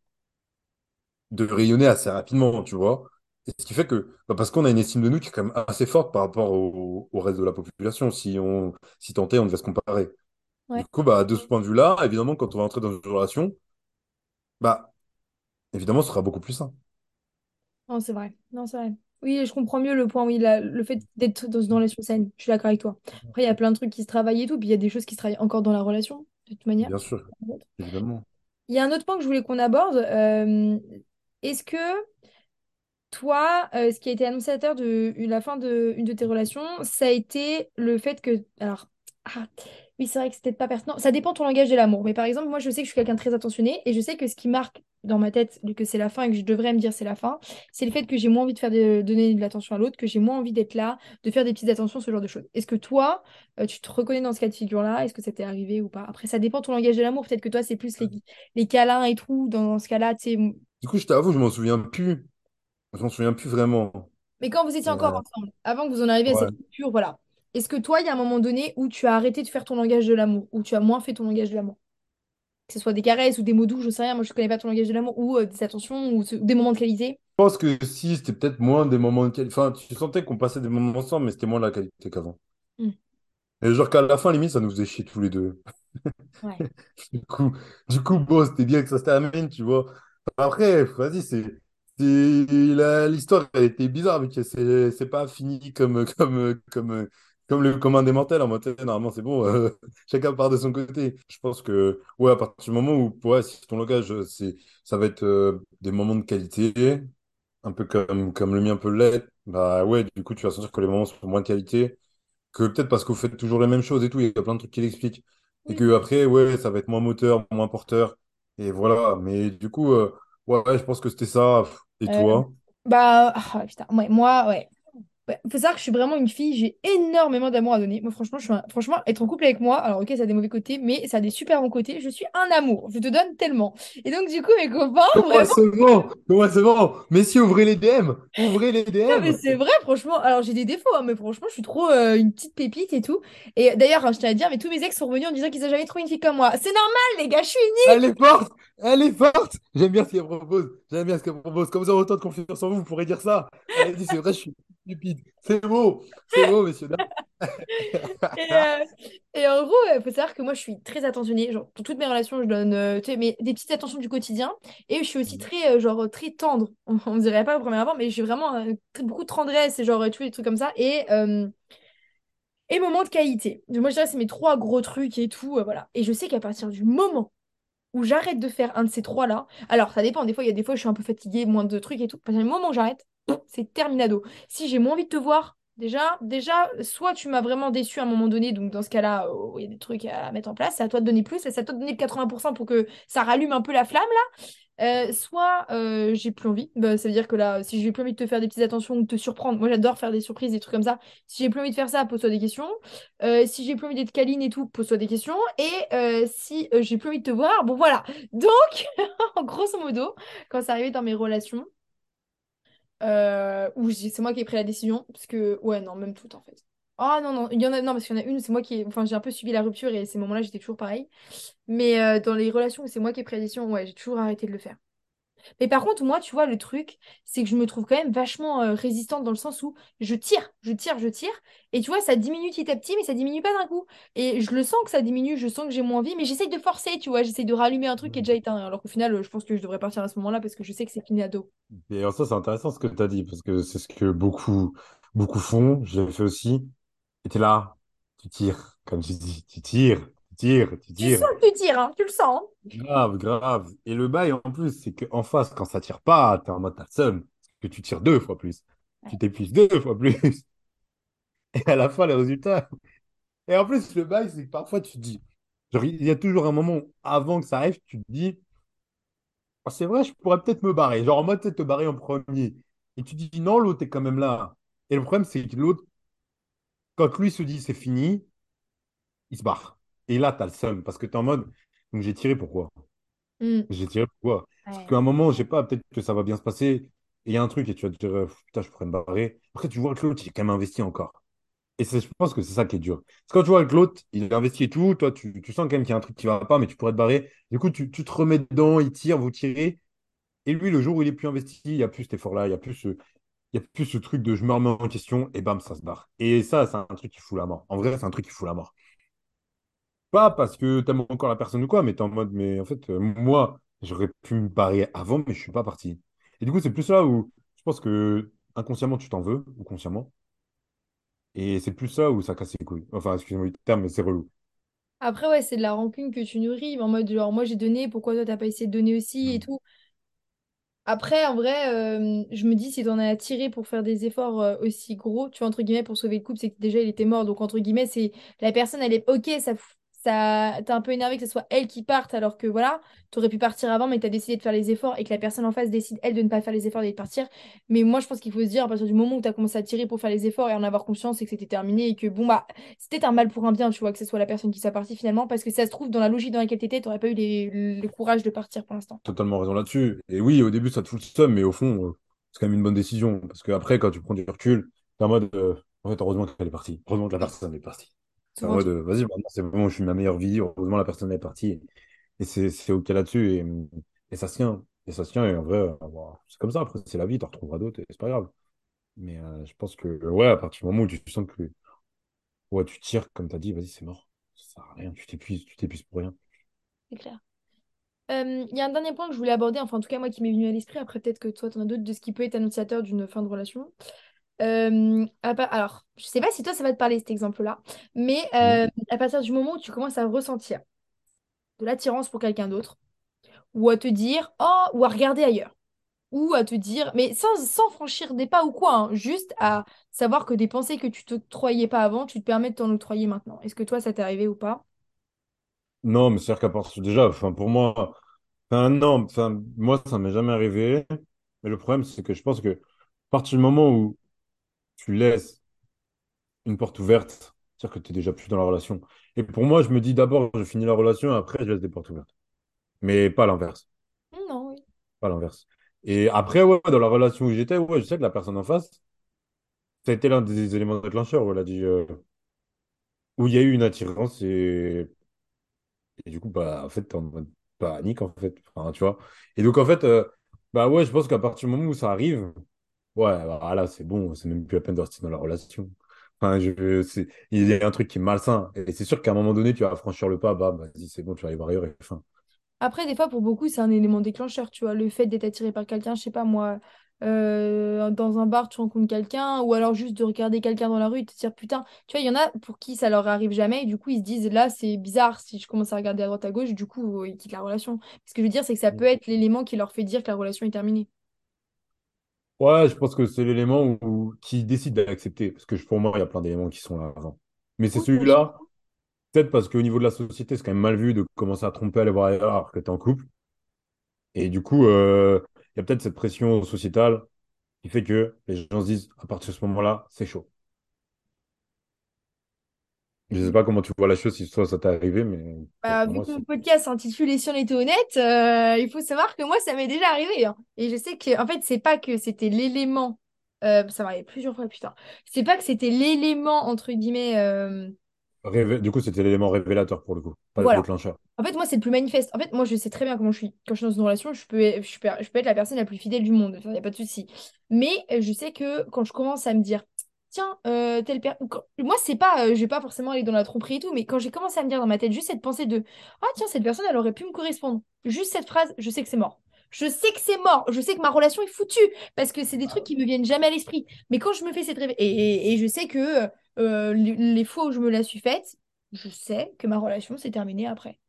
[SPEAKER 2] de rayonner assez rapidement, tu vois. Et ce qui fait que, bah, parce qu'on a une estime de nous qui est quand même assez forte par rapport au, au reste de la population, si on, si tant est, on devait se comparer. Du coup, bah, de ce point de vue-là, évidemment, quand on va entrer dans une relation, bah, évidemment, ce sera beaucoup plus sain.
[SPEAKER 1] Non, c'est vrai. Non, c'est vrai. Oui, je comprends mieux le point, oui, la- le fait d'être dans une relation saine. Je suis d'accord avec toi. Après, il y a plein de trucs qui se travaillent et tout, puis il y a des choses qui se travaillent encore dans la relation, de toute manière.
[SPEAKER 2] Bien sûr, évidemment.
[SPEAKER 1] Il y a un autre point que je voulais qu'on aborde. euh, est-ce que toi, euh, ce qui a été annonciateur de la fin de une de tes relations, ça a été le fait que... Alors, ah, oui, c'est vrai que c'est peut-être pas pertinent. Ça dépend de ton langage de l'amour. Mais par exemple, moi, je sais que je suis quelqu'un de très attentionné et je sais que ce qui marque dans ma tête que c'est la fin et que je devrais me dire c'est la fin, c'est le fait que j'ai moins envie de faire de, donner de l'attention à l'autre, que j'ai moins envie d'être là, de faire des petites attentions, ce genre de choses. Est-ce que toi, euh, tu te reconnais dans ce cas de figure-là? Est-ce que ça t'est arrivé ou pas? Après, ça dépend de ton langage de l'amour. Peut-être que toi, c'est plus les, les câlins et tout. Dans ce cas-là, tu sais,
[SPEAKER 2] Du coup, je t'avoue, je m'en souviens plus. Je m'en souviens plus vraiment.
[SPEAKER 1] Mais quand vous étiez encore
[SPEAKER 2] Euh,
[SPEAKER 1] ensemble, avant que vous en arriviez à cette rupture, voilà. Est-ce que toi, il y a un moment donné où tu as arrêté de faire ton langage de l'amour, où tu as moins fait ton langage de l'amour? Que ce soit des caresses ou des mots doux, je sais rien, moi je connais pas ton langage de l'amour, ou euh, des attentions, ou des moments de qualité.
[SPEAKER 2] Je pense que si, c'était peut-être moins des moments de qualité. Enfin, tu sentais qu'on passait des moments ensemble, mais c'était moins la qualité qu'avant.
[SPEAKER 1] Hmm.
[SPEAKER 2] Et genre qu'à la fin, limite, ça nous faisait chier tous les deux.
[SPEAKER 1] Ouais.
[SPEAKER 2] Du coup, du coup, bon, c'était bien que ça se termine, tu vois. Après, vas-y, c'est, l'histoire, elle était bizarre, c'est, c'est pas fini comme, comme, comme, comme le commun des mortels. En mode, normalement, c'est bon, euh, chacun part de son côté. Je pense que, ouais, à partir du moment où, ouais, si ton langage, c'est, ça va être euh, des moments de qualité, un peu comme, comme le mien peut l'être, bah ouais, du coup, tu vas sentir que les moments sont moins de qualité que peut-être parce que vous faites toujours les mêmes choses et tout, il y a plein de trucs qui l'expliquent. Et que après, ouais, ça va être moins moteur, moins porteur. Et voilà. Mais du coup, euh, ouais, je pense que c'était ça. Et
[SPEAKER 1] Euh,
[SPEAKER 2] toi?
[SPEAKER 1] bah, ah, putain, ouais, moi, ouais. Ouais, faut savoir que je suis vraiment une fille, j'ai énormément d'amour à donner. Moi, franchement, je suis un- franchement, être en couple avec moi, alors ok, ça a des mauvais côtés, mais ça a des super bons côtés. Je suis un amour, je te donne tellement. Et donc, du coup, mes copains,
[SPEAKER 2] Comment c'est bon? Comment c'est bon? Messieurs, ouvrez les DM! Ouvrez les
[SPEAKER 1] Non, mais
[SPEAKER 2] DM!
[SPEAKER 1] c'est vrai, franchement. Alors, j'ai des défauts, hein, mais franchement, je suis trop euh, une petite pépite et tout. Et d'ailleurs, hein, je tiens à dire, mais tous mes ex sont revenus en disant qu'ils n'ont jamais trouvé une fille comme moi. C'est normal, les gars, je suis
[SPEAKER 2] Elle
[SPEAKER 1] unique!
[SPEAKER 2] est forte! Elle est forte! J'aime bien ce qu'elle propose. J'aime bien ce qu'elle propose. Comme vous avez autant de confiance en vous, vous pourrez dire ça. Elle dit, c'est vrai, je suis stupide. C'est beau. C'est beau, messieurs.
[SPEAKER 1] Et, euh, et en gros, il faut savoir que moi, je suis très attentionnée. Genre, pour toutes mes relations, je donne euh, mais des petites attentions du quotidien. Et je suis aussi très, euh, genre, très tendre. On, on dirait pas au premier abord, mais j'ai vraiment euh, très- beaucoup de tendresse et genre, tu vois, des trucs comme ça. Et, euh, et moment de qualité. Moi, je dirais, c'est mes trois gros trucs et tout. euh, voilà. Et je sais qu'à partir du moment où j'arrête de faire un de ces trois-là, alors ça dépend, des fois, il y a des fois, je suis un peu fatiguée, moins de trucs et tout. À partir du moment où j'arrête, c'est terminado. Si j'ai moins envie de te voir, déjà, déjà, soit tu m'as vraiment déçu à un moment donné, donc dans ce cas-là, oh, il y a des trucs à mettre en place, c'est à toi de donner plus, c'est à toi de donner le 80% pour que ça rallume un peu la flamme, là. Euh, soit euh, j'ai plus envie, bah, ça veut dire que là, si j'ai plus envie de te faire des petites attentions ou de te surprendre, moi j'adore faire des surprises, des trucs comme ça. Si j'ai plus envie de faire ça, pose-toi des questions. Euh, si j'ai plus envie d'être câline et tout, pose-toi des questions. Et si j'ai plus envie de te voir, bon voilà. Donc, grosso modo, quand c'est arrivé dans mes relations, où c'est moi qui ai pris la décision, parce que, ouais, non, même toutes en fait. Ah non, non, il y en a, non, parce qu'il y en a une, c'est moi qui ai, enfin, j'ai un peu subi la rupture et ces moments-là, j'étais toujours pareil. Mais euh, dans les relations où c'est moi qui ai pris la décision, ouais, j'ai toujours arrêté de le faire. Mais par contre, moi, tu vois, le truc, c'est que je me trouve quand même vachement euh, résistante dans le sens où je tire, je tire, je tire. Et tu vois, ça diminue petit à petit, mais ça diminue pas d'un coup. Et je le sens que ça diminue, je sens que j'ai moins envie, mais j'essaye de forcer, tu vois, j'essaye de rallumer un truc qui est déjà éteint. Alors qu'au final, euh, je pense que je devrais partir à ce moment-là parce que je sais que c'est fini ado.
[SPEAKER 2] Et alors ça, c'est intéressant ce que tu as dit, parce que c'est ce que beaucoup, beaucoup font. J'ai fait aussi. Et t'es là, tu tires, comme tu dis, tu tires, tu tires, tu
[SPEAKER 1] Tu sens
[SPEAKER 2] tires.
[SPEAKER 1] que tu tires, hein, tu le sens.
[SPEAKER 2] Grave, grave. Et le bail, en plus, c'est qu'en face, quand ça tire pas, t'es en mode t'as le seum, que tu tires deux fois plus. Tu t'épuises deux fois plus. Et à la fin, les résultats. Et en plus, le bail, c'est que parfois, tu te dis, genre, il y a toujours un moment avant que ça arrive, tu te dis, Ah, c'est vrai, je pourrais peut-être me barrer. Genre, en mode, tu sais, te barrer en premier. Et tu dis, non, l'autre est quand même là. Et le problème, c'est que l'autre, quand lui se dit c'est fini, il se barre. Et là, tu as le seum parce que tu es en mode, donc j'ai tiré pourquoi?
[SPEAKER 1] Hmm.
[SPEAKER 2] J'ai tiré pourquoi? Parce qu'à un moment, je sais pas, peut-être que ça va bien se passer. Et il y a un truc et tu vas te dire, euh, putain, je pourrais me barrer. Après, tu vois que l'autre, il est quand même investi encore. Et c'est- je pense que c'est ça qui est dur. Parce que quand tu vois que l'autre, il investit et tout, toi, tu, tu sens quand même qu'il y a un truc qui va pas, mais tu pourrais te barrer. Du coup, tu, tu te remets dedans, il tire, vous tirez. Et lui, le jour où il est plus investi, il n'y a plus cet effort-là, il n'y a plus ce, il y a plus ce truc de je me remets en question et bam, ça se barre. Et ça, c'est un truc qui fout la mort. En vrai, c'est un truc qui fout la mort. Pas parce que t'aimes encore la personne ou quoi, mais t'es en mode, mais en fait, euh, moi, j'aurais pu me barrer avant, mais je suis pas parti. Et du coup, c'est plus là où je pense que inconsciemment, tu t'en veux, ou consciemment. Et c'est plus ça où ça casse les couilles. Enfin, excusez-moi le terme, mais c'est relou.
[SPEAKER 1] Après, ouais, c'est de la rancune que tu nourris, en mode genre, moi j'ai donné, pourquoi toi t'as pas essayé de donner aussi et
[SPEAKER 2] Mm.
[SPEAKER 1] tout. Après, en vrai, euh, je me dis, si t'en as attiré pour faire des efforts euh, aussi gros, tu vois, entre guillemets, pour sauver le couple, c'est que déjà il était mort. Donc, entre guillemets, c'est la personne, elle est ok, ça, ça t'es un peu énervé que ce soit elle qui parte, alors que voilà, t'aurais pu partir avant, mais t'as décidé de faire les efforts et que la personne en face décide, elle, de ne pas faire les efforts et de partir. Mais moi, je pense qu'il faut se dire, à partir du moment où t'as commencé à tirer pour faire les efforts et en avoir conscience, c'est que c'était terminé et que bon, bah, c'était un mal pour un bien, tu vois, que ce soit la personne qui soit partie finalement, parce que ça se trouve, dans la logique dans laquelle t'étais, t'aurais pas eu les- le courage de partir pour l'instant.
[SPEAKER 2] Totalement raison là-dessus. Et oui, au début, ça te fout le seum, mais au fond, euh, c'est quand même une bonne décision. Parce qu'après, quand tu prends du recul, t'es en mode, euh, en fait, heureusement qu'elle est partie. Heureusement que la personne est partie. T'es en mode, vas-y, c'est vraiment, je suis ma meilleure vie. Heureusement, la personne est partie. Et c'est c'est OK là-dessus. Et, et ça se tient. Et ça se tient. Et en vrai, euh, bon, c'est comme ça. Après, c'est la vie. Tu en retrouveras d'autres et c'est pas grave. Mais euh, je pense que, ouais, à partir du moment où tu sens que ouais, tu tires, comme tu as dit, vas-y, c'est mort. Ça sert à rien. Tu t'épuises. Tu t'épuises pour rien.
[SPEAKER 1] C'est clair. Euh, Il y a un dernier point que je voulais aborder, enfin en tout cas moi qui m'est venu à l'esprit, après peut-être que toi t'en as d'autres, de ce qui peut être annonciateur d'une fin de relation. Euh, à alors, je sais pas si toi ça va te parler cet exemple-là, mais euh, à partir du moment où tu commences à ressentir de l'attirance pour quelqu'un d'autre, ou à te dire, oh, ou à regarder ailleurs, ou à te dire, mais sans, sans franchir des pas ou quoi, hein, juste à savoir que des pensées que tu t'octroyais pas avant, tu te permets de t'en octroyer maintenant. Est-ce que toi ça t'est arrivé ou pas?
[SPEAKER 2] Non, mais c'est-à-dire qu'à partir déjà, enfin, pour moi. Enfin, non, enfin, moi, ça m'est jamais arrivé. Mais le problème, c'est que je pense que à partir du moment où tu laisses une porte ouverte, c'est-à-dire que tu es déjà plus dans la relation. Et pour moi, je me dis d'abord, je finis la relation, après, je laisse des portes ouvertes. Mais pas l'inverse.
[SPEAKER 1] Non, oui.
[SPEAKER 2] Pas l'inverse. Et après, ouais, dans la relation où j'étais, ouais, je sais que la personne en face, ça a été l'un des éléments déclencheurs, où elle a dit, euh, où il y a eu une attirance et, et du coup, bah, en fait, t'es en mode panique, en fait. Enfin, tu vois. Et donc, en fait, euh, bah ouais, je pense qu'à partir du moment où ça arrive, ouais, bah, là, c'est bon, c'est même plus la peine de rester dans la relation. Enfin, je, c'est, il y a un truc qui est malsain. Et c'est sûr qu'à un moment donné, tu vas franchir le pas, bah, vas-y, c'est bon, tu vas aller voir ailleurs et fin.
[SPEAKER 1] Après, des fois, pour beaucoup, c'est un élément déclencheur, tu vois. Le fait d'être attiré par quelqu'un, je sais pas moi, euh, dans un bar, tu rencontres quelqu'un, ou alors juste de regarder quelqu'un dans la rue et te dire, putain, tu vois, il y en a pour qui ça leur arrive jamais, et du coup, ils se disent, là, c'est bizarre, si je commence à regarder à droite à gauche, du coup, ils quittent la relation. Ce que je veux dire, c'est que ça peut être l'élément qui leur fait dire que la relation est terminée.
[SPEAKER 2] Ouais, je pense que c'est l'élément où, qui décide d'accepter. Parce que pour moi, il y a plein d'éléments qui sont là avant. Mais c'est celui-là, peut-être parce qu'au niveau de la société, c'est quand même mal vu de commencer à tromper, aller voir ailleurs alors que tu es en couple. Et du coup, euh, il y a peut-être cette pression sociétale qui fait que les gens se disent, à partir de ce moment-là, c'est chaud. Je sais pas comment tu vois la chose, si toi ça t'est arrivé, mais
[SPEAKER 1] Bah, vu
[SPEAKER 2] moi,
[SPEAKER 1] que mon podcast s'intitule Et si on était honnête, euh, il faut savoir que moi, ça m'est déjà arrivé. hein. Et je sais que, en fait, c'est pas que c'était l'élément. euh, ça m'arrive plusieurs fois, putain. C'est pas que c'était l'élément, entre guillemets. euh,
[SPEAKER 2] révé- Du coup, c'était l'élément révélateur pour le coup, pas le
[SPEAKER 1] voilà.
[SPEAKER 2] déclencheur.
[SPEAKER 1] En fait, moi, c'est le plus manifeste. En fait, moi, je sais très bien comment je suis. Quand je suis dans une relation, je peux, je peux, je peux être la personne la plus fidèle du monde. Il n'y a pas de souci. Mais euh, je sais que quand je commence à me dire, tiens, euh, telle personne. Moi, c'est pas, euh, je vais pas forcément aller dans la tromperie et tout, mais quand j'ai commencé à me dire dans ma tête juste cette pensée de, ah, tiens, cette personne, elle aurait pu me correspondre. Juste cette phrase, je sais que c'est mort. Je sais que c'est mort. Je sais que ma relation est foutue. Parce que c'est des trucs qui me viennent jamais à l'esprit. Mais quand je me fais cette rêve, et, je sais que euh, les fois où je me la suis faite, je sais que ma relation s'est terminée après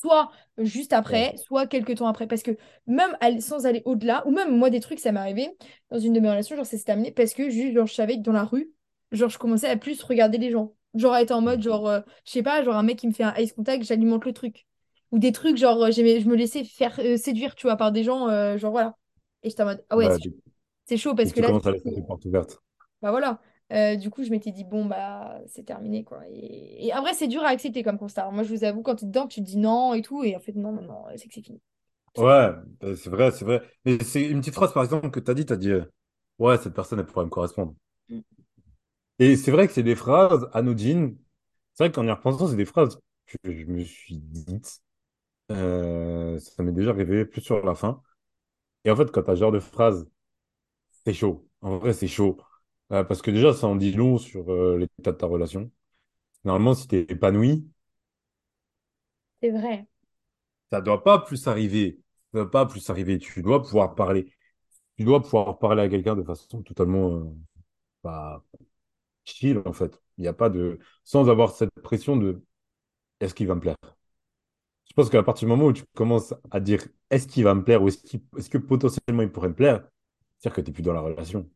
[SPEAKER 1] soit juste après, soit quelques temps après. Parce que même sans aller au-delà, ou même moi, des trucs, ça m'est arrivé dans une de mes relations, genre, ça s'est terminé parce que juste, genre, je savais que dans la rue, genre, je commençais à plus regarder les gens. Genre, à être en mode, genre, euh, je sais pas, genre, un mec qui me fait un ice contact, j'alimente le truc. Ou des trucs, genre, euh, je me laissais faire euh, séduire, tu vois, par des gens, euh, genre, voilà. Et j'étais en mode, ah ouais,
[SPEAKER 2] Ouais,
[SPEAKER 1] c'est chaud parce que
[SPEAKER 2] tu
[SPEAKER 1] là,
[SPEAKER 2] commences à laisser des portes ouvertes.
[SPEAKER 1] bah voilà. Euh, du coup, je m'étais dit, bon, bah, c'est terminé, quoi. Et, et en vrai, c'est dur à accepter comme constat. Moi, je vous avoue, quand tu es dedans, tu te dis non et tout. Et en fait, non, non, non, c'est que c'est fini.
[SPEAKER 2] Ouais, euh, c'est vrai, c'est vrai. Mais c'est une petite phrase, par exemple, que tu as dit, tu as dit, euh, ouais, cette personne, elle pourrait me correspondre.
[SPEAKER 1] Mm.
[SPEAKER 2] Et c'est vrai que c'est des phrases anodines. C'est vrai qu'en y repensant, c'est des phrases que je me suis dites. Euh, ça m'est déjà arrivé plus sur la fin. Et en fait, quand tu as ce genre de phrase, c'est chaud. En vrai, c'est chaud. Euh, parce que déjà, ça en dit long sur euh, l'état de ta relation. Normalement, si tu es épanoui,
[SPEAKER 1] C'est vrai.
[SPEAKER 2] ça doit pas plus arriver. Ça doit pas plus arriver. Tu dois pouvoir parler. Tu dois pouvoir parler à quelqu'un de façon totalement euh, bah, chill, en fait. Il n'y a pas de... Sans avoir cette pression de est-ce qu'il va me plaire? Je pense qu'à partir du moment où tu commences à dire est-ce qu'il va me plaire ou est-ce que potentiellement il pourrait me plaire, c'est-à-dire que tu n'es plus dans la relation.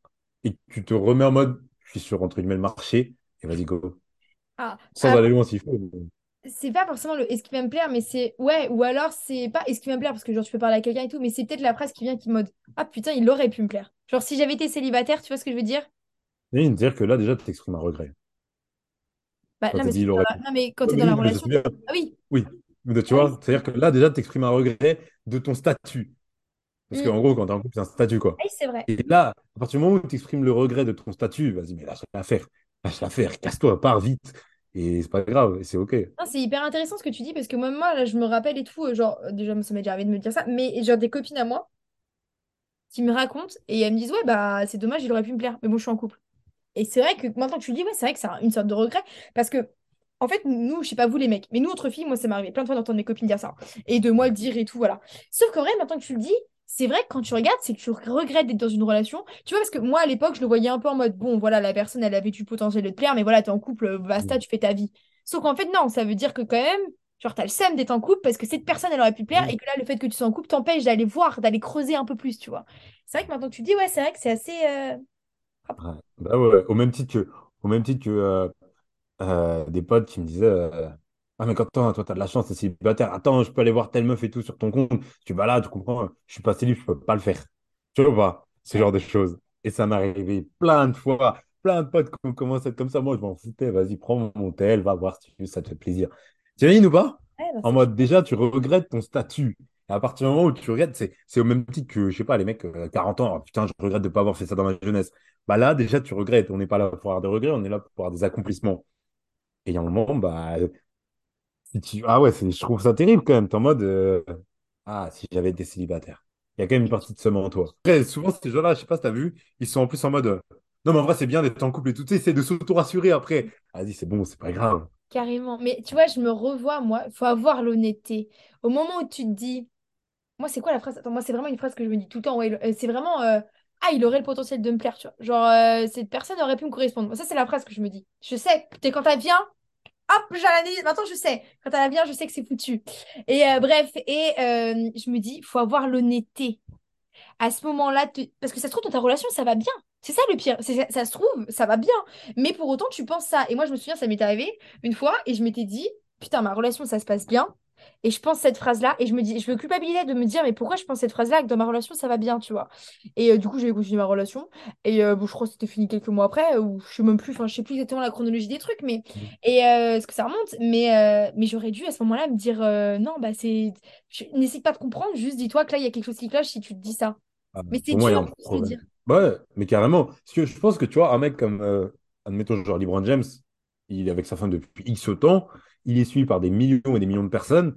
[SPEAKER 2] Et tu te remets en mode je suis sur entre guillemets le marché et vas-y go.
[SPEAKER 1] Ah,
[SPEAKER 2] Sans
[SPEAKER 1] ah,
[SPEAKER 2] aller loin s'il faut.
[SPEAKER 1] c'est pas forcément le est-ce qu'il va me plaire, mais c'est. Ouais, ou alors c'est pas est-ce qu'il va me plaire parce que genre tu peux parler à quelqu'un et tout, mais c'est peut-être la phrase qui vient qui mode Ah putain, il aurait pu me plaire. Genre, si j'avais été célibataire, tu vois ce que je veux dire?
[SPEAKER 2] Et dire que là déjà tu exprimes un regret.
[SPEAKER 1] Bah,
[SPEAKER 2] Quand tu
[SPEAKER 1] mais,
[SPEAKER 2] dit aurait
[SPEAKER 1] la- non, mais quand t'es
[SPEAKER 2] mais
[SPEAKER 1] dans la relation. Ah oui.
[SPEAKER 2] Oui. Mais tu vois, c'est-à-dire que là déjà tu exprimes un regret de ton statut. Parce
[SPEAKER 1] Mm.
[SPEAKER 2] qu'en gros, quand t'es en couple, c'est un statut, quoi.
[SPEAKER 1] Oui, c'est vrai.
[SPEAKER 2] Et là, à partir du moment où tu exprimes le regret de ton statut, vas-y, mais lâche l'affaire. Lâche l'affaire, casse-toi, pars vite. Et c'est pas grave, c'est OK.
[SPEAKER 1] C'est hyper intéressant ce que tu dis parce que moi, moi là, je me rappelle et tout, euh, genre, euh, déjà, ça m'est déjà arrivé de me dire ça, mais genre des copines à moi qui me racontent et elles me disent, ouais, bah, c'est dommage, il aurait pu me plaire, mais bon, je suis en couple. Et c'est vrai que maintenant que tu le dis, ouais, c'est vrai que c'est un- une sorte de regret parce que, en fait, nous, je sais pas vous les mecs, mais nous, autres filles, moi, ça m'est arrivé plein de fois d'entendre mes copines dire ça et de moi le dire et tout, voilà. Sauf qu'en vrai, maintenant que tu le dis, c'est vrai que quand tu regardes, c'est que tu regrettes d'être dans une relation. Tu vois, parce que moi, à l'époque, je le voyais un peu en mode, bon, voilà, la personne, elle avait du potentiel de te plaire, mais voilà, t'es en couple, euh, basta, tu fais ta vie. Sauf qu'en fait, non, ça veut dire que quand même, genre, t'as le seum d'être en couple parce que cette personne, elle aurait pu te plaire et que là, le fait que tu sois en couple t'empêche d'aller voir, d'aller creuser un peu plus, tu vois. C'est vrai que maintenant que tu dis, ouais, c'est vrai que c'est assez. euh.
[SPEAKER 2] Bah ouais. Au même titre que, au même titre que euh, euh, des potes qui me disaient Ah, mais quand toi, t'as de la chance, t'es célibataire. Attends, je peux aller voir telle meuf et tout sur ton compte. Tu vas là, tu comprends. Je suis pas célib, je peux pas le faire. Tu vois pas? Ce genre de choses. Et ça m'est arrivé plein de fois. Plein de potes qui ont commencé à être comme ça. Moi, je m'en foutais. Vas-y, prends mon tel, va voir si ça te fait plaisir. T'imagines ou pas?
[SPEAKER 1] ouais, non,
[SPEAKER 2] En mode, déjà, tu regrettes ton statut. Et à partir du moment où tu regrettes, c'est c'est au même titre que, je sais pas, les mecs, euh, 40 ans. Oh, putain, je regrette de pas avoir fait ça dans ma jeunesse. Bah là, déjà, tu regrettes. On n'est pas là pour avoir des regrets, on est là pour avoir des accomplissements. Et il y a un moment, bah, Ah ouais, je trouve ça terrible quand même. T'es en mode, euh, ah, si j'avais été célibataire. Il y a quand même une partie de seum en toi. Après, souvent, ces gens-là, je sais pas si t'as vu, ils sont en plus en mode, euh, non, mais en vrai, c'est bien d'être en couple et tout. Tu sais, c'est de s'auto-rassurer après. Vas-y, c'est bon, c'est pas grave.
[SPEAKER 1] carrément. Mais tu vois, je me revois, moi, il faut avoir l'honnêteté. Au moment où tu te dis, moi, c'est quoi la phrase? Attends, moi, c'est vraiment une phrase que je me dis tout le temps. euh, c'est vraiment, ah, il aurait le potentiel de me plaire, tu vois. Genre, cette personne aurait pu me correspondre. Ça, c'est la phrase que je me dis. Je sais, t'es quand elle vient, hop, j'ai l'analyse. Maintenant, je sais. Quand elle vient, je sais que c'est foutu. Et euh, bref, et euh, je me dis, faut avoir l'honnêteté. à ce moment-là, parce que ça se trouve, dans ta relation, ça va bien. C'est ça le pire. Ça, ça se trouve, ça va bien. Mais pour autant, tu penses ça. Et moi, je me souviens, ça m'est arrivé une fois et je m'étais dit, putain, ma relation, ça se passe bien. Et je pense cette phrase-là et je me dis, je me culpabilisais de me dire, mais pourquoi je pense cette phrase-là que dans ma relation, ça va bien, tu vois. Et euh, du coup, j'ai continué ma relation. Et euh, bon, je crois que c'était fini quelques mois après, ou je sais même plus, enfin, je sais plus exactement la chronologie des trucs, mais. Et euh, ce que ça remonte? Mais, euh, mais j'aurais dû à ce moment-là me dire, non, bah, c'est. N'essaie pas de comprendre, juste dis-toi que là, il y a quelque chose qui cloche si tu te dis ça.
[SPEAKER 2] Ah,
[SPEAKER 1] Mais c'est dur de se dire.
[SPEAKER 2] Ouais, mais carrément. Parce que je pense que tu vois, un mec comme, admettons, genre LeBron James, il est avec sa femme depuis X temps, il est suivi par des millions et des millions de personnes,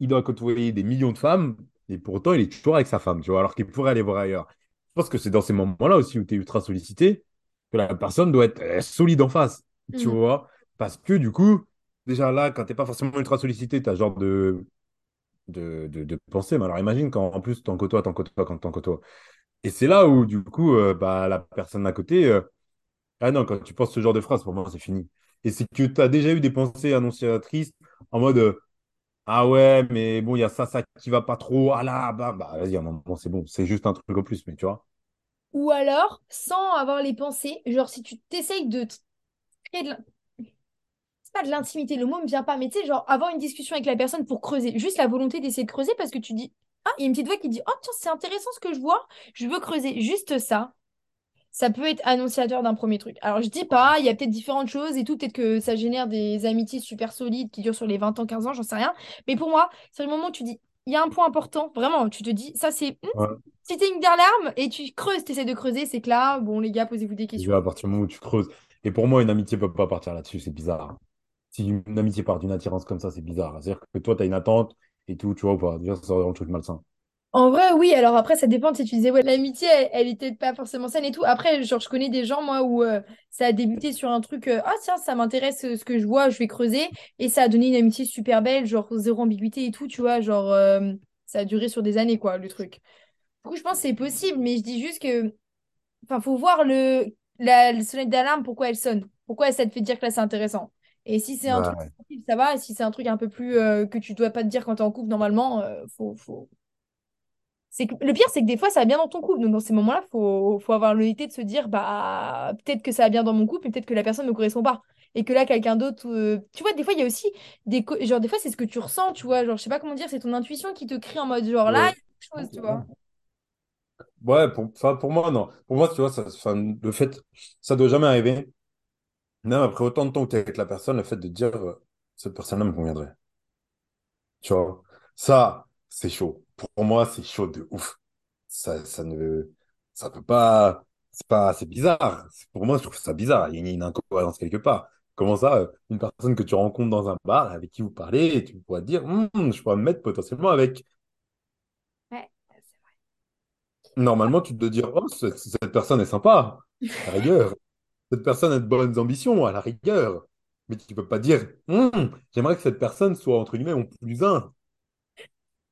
[SPEAKER 2] il doit côtoyer des millions de femmes, et pour autant, il est toujours avec sa femme, tu vois, alors qu'il pourrait aller voir ailleurs. Je pense que c'est dans ces moments-là aussi où tu es ultra sollicité, que la personne doit être euh, solide en face, tu
[SPEAKER 1] Mhm.
[SPEAKER 2] vois. Parce que du coup, déjà là, quand t'es pas forcément ultra sollicité, tu as genre de, de, de, de pensée. Mais alors imagine quand en plus t'en côtoies, t'en côtoies, quand t'en côtoies. Et c'est là où, du coup, euh, bah, la personne à côté, euh, ah non, quand tu penses ce genre de phrase, pour moi, c'est fini. Et c'est que tu as déjà eu des pensées annonciatrices en mode, euh, ah ouais, mais bon, il y a ça, ça qui va pas trop. Ah là, bah, bah vas-y, bon, c'est bon, c'est juste un truc en plus, mais tu vois.
[SPEAKER 1] Ou alors, sans avoir les pensées, genre si tu t'essayes de créer de pas de l'intimité, le mot me vient pas, mais tu sais, genre avoir une discussion avec la personne pour creuser, juste la volonté d'essayer de creuser parce que tu dis, ah, il y a une petite voix qui dit, oh tiens, c'est intéressant ce que je vois, je veux creuser, juste ça. Ça peut être annonciateur d'un premier truc. Alors, je dis pas, il y a peut-être différentes choses et tout, peut-être que ça génère des amitiés super solides qui durent sur les 20 ans, 15 ans, j'en sais rien. Mais pour moi, c'est le moment où tu dis, il y a un point important, vraiment, tu te dis, ça c'est, hmm,
[SPEAKER 2] Ouais.
[SPEAKER 1] si t'es une larme et tu creuses, tu essaies de creuser, c'est que là, bon, les gars, posez-vous des questions.
[SPEAKER 2] À partir du moment où tu creuses. Et pour moi, une amitié peut pas partir là-dessus, c'est bizarre. Si une amitié part d'une attirance comme ça, c'est bizarre. C'est-à-dire que toi, tu as une attente et tout, tu vois, ou pas. Déjà, ça sort un truc malsain.
[SPEAKER 1] En vrai, oui, alors après, ça dépend si tu disais, ouais, l'amitié, elle, elle était pas forcément saine et tout. Après, genre, je connais des gens, moi, où euh, ça a débuté sur un truc, euh, ah tiens, ça m'intéresse euh, ce que je vois, je vais creuser. Et ça a donné une amitié super belle, genre zéro ambiguïté et tout, tu vois, genre, euh, ça a duré sur des années, quoi, le truc. Du coup, je pense que c'est possible, mais je dis juste que, enfin, faut voir le, la, sonnette d'alarme, pourquoi elle sonne. Pourquoi ça te fait dire que là, c'est intéressant. Et si c'est un truc,
[SPEAKER 2] Ouais.
[SPEAKER 1] ça va, et si c'est un truc un peu plus que tu dois pas te dire quand t'es en couple, normalement, faut, faut, c'est que, le pire, c'est que des fois, ça va bien dans ton couple. Donc, dans ces moments-là, il faut, faut avoir l'honnêteté de se dire, bah, peut-être que ça va bien dans mon couple, mais peut-être que la personne ne me correspond pas. Et que là, quelqu'un d'autre. euh, Tu vois, des fois, il y a aussi des. Genre, des fois, c'est ce que tu ressens, tu vois. Genre, je sais pas comment dire, c'est ton intuition qui te crie en mode, genre, là, il y a quelque chose, tu vois.
[SPEAKER 2] Ouais, pour, enfin, pour moi, non. Pour moi, tu vois, ça, enfin, le fait, ça doit jamais arriver. Même après autant de temps que tu es avec la personne, le fait de dire, euh, cette personne-là me conviendrait. Tu vois, ça, c'est chaud. Pour moi, c'est chaud de ouf. Ça, ça ne, ça peut pas, c'est pas, c'est bizarre. C'est- Pour moi, je trouve ça bizarre. Il y a une, incohérence quelque part. Comment ça, euh, une personne que tu rencontres dans un bar, avec qui vous parlez, et tu pourrais te dire, Hum, je pourrais me mettre potentiellement avec.
[SPEAKER 1] Ouais.
[SPEAKER 2] Normalement, tu te dire, oh, ce- cette personne est sympa, à la rigueur. Cette personne a de bonnes ambitions, à la rigueur. Mais tu peux pas dire, Hum, j'aimerais que cette personne soit, entre guillemets, mon plus un.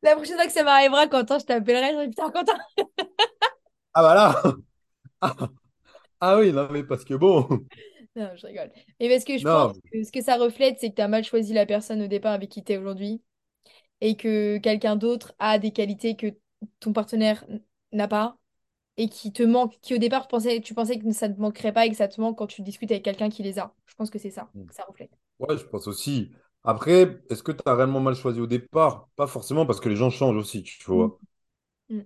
[SPEAKER 1] La prochaine fois que ça m'arrivera, Quentin, je t'appellerai. Je dirai, putain, Quentin.
[SPEAKER 2] Ah, voilà! Ah, ah oui, non, mais parce que bon.
[SPEAKER 1] Non, je rigole. Mais parce que je pense que ce que ça reflète, c'est que tu as mal choisi la personne au départ avec qui tu es aujourd'hui. Et que quelqu'un d'autre a des qualités que ton partenaire n'a pas. et qui te manque, qui au départ tu pensais, tu pensais que ça ne te manquerait pas et que ça te manque quand tu discutes avec quelqu'un qui les a. Je pense que c'est ça, que ça reflète.
[SPEAKER 2] ouais, je pense aussi. Après, est-ce que tu as réellement mal choisi au départ? Pas forcément parce que les gens changent aussi, tu
[SPEAKER 1] Mm.
[SPEAKER 2] vois.
[SPEAKER 1] Mm.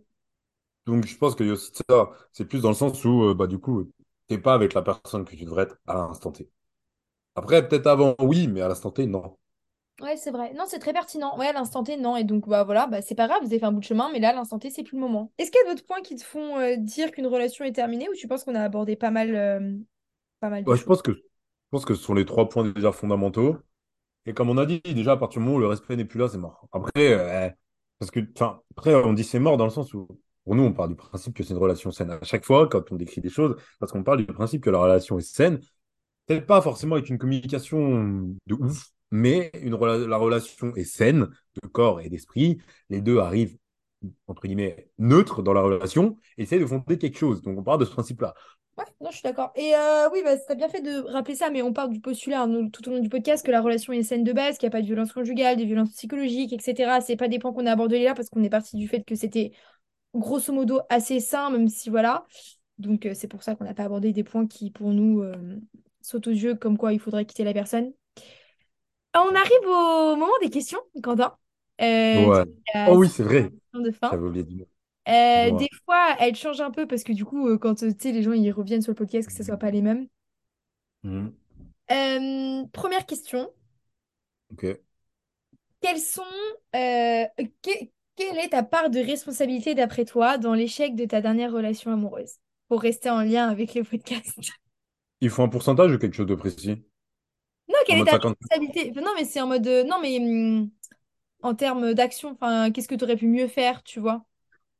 [SPEAKER 2] Donc je pense qu'il y a aussi de ça. C'est plus dans le sens où, euh, bah, du coup, t'es pas avec la personne que tu devrais être à l'instant T. Après, peut-être avant, oui, mais à l'instant T, non.
[SPEAKER 1] Ouais, c'est vrai. Non, c'est très pertinent. Ouais, à l'instant T, non. Et donc, bah voilà, bah, c'est pas grave, vous avez fait un bout de chemin, mais là, à l'instant T, c'est plus le moment. Est-ce qu'il y a d'autres points qui te font euh, dire qu'une relation est terminée ou tu penses qu'on a abordé pas mal, euh, pas mal de
[SPEAKER 2] Ouais, je
[SPEAKER 1] choses?
[SPEAKER 2] pense que, je pense que ce sont les trois points déjà fondamentaux. Et comme on a dit, déjà, à partir du moment où le respect n'est plus là, c'est mort. Après, euh, parce que, après, on dit c'est mort dans le sens où, pour nous, on part du principe que c'est une relation saine. À chaque fois, quand on décrit des choses, parce qu'on parle du principe que la relation est saine, peut-être pas forcément avec une communication de ouf, mais la relation est saine de corps et d'esprit. Les deux arrivent, entre guillemets, neutres dans la relation et essaient de fonder quelque chose. Donc, on part de ce principe-là.
[SPEAKER 1] Ouais, non, je suis d'accord. Et euh, oui, bah, bien fait de rappeler ça, mais on part du postulat hein, nous, tout au long du podcast que la relation est saine de base, qu'il n'y a pas de violence conjugale, de violence psychologique, etc. C'est pas des points qu'on a abordés là parce qu'on est parti du fait que c'était grosso modo assez sain, même si voilà. Donc euh, c'est pour ça qu'on n'a pas abordé des points qui, pour nous, euh, sautent aux yeux, comme quoi il faudrait quitter la personne. Ah, On arrive au moment des questions, Quentin.
[SPEAKER 2] Ouais. Oh oui, c'est vrai.
[SPEAKER 1] question de fin.
[SPEAKER 2] J'avais oublié du mot.
[SPEAKER 1] Euh, des fois, elle change un peu parce que du coup, euh, quand euh, tu sais, les gens ils reviennent sur le podcast, que ce soit pas les mêmes.
[SPEAKER 2] Mhm.
[SPEAKER 1] Euh, première question.
[SPEAKER 2] Ok.
[SPEAKER 1] Quels sont, euh, que- quelle est ta part de responsabilité d'après toi dans l'échec de ta dernière relation amoureuse? Pour rester en lien avec le podcast.
[SPEAKER 2] Il faut un pourcentage ou quelque chose de précis?
[SPEAKER 1] Non,
[SPEAKER 2] En
[SPEAKER 1] quelle est ta
[SPEAKER 2] 50.
[SPEAKER 1] responsabilité? Enfin, Non, mais c'est en mode. non, mais hum, en termes d'action, qu'est-ce que tu aurais pu mieux faire, tu vois?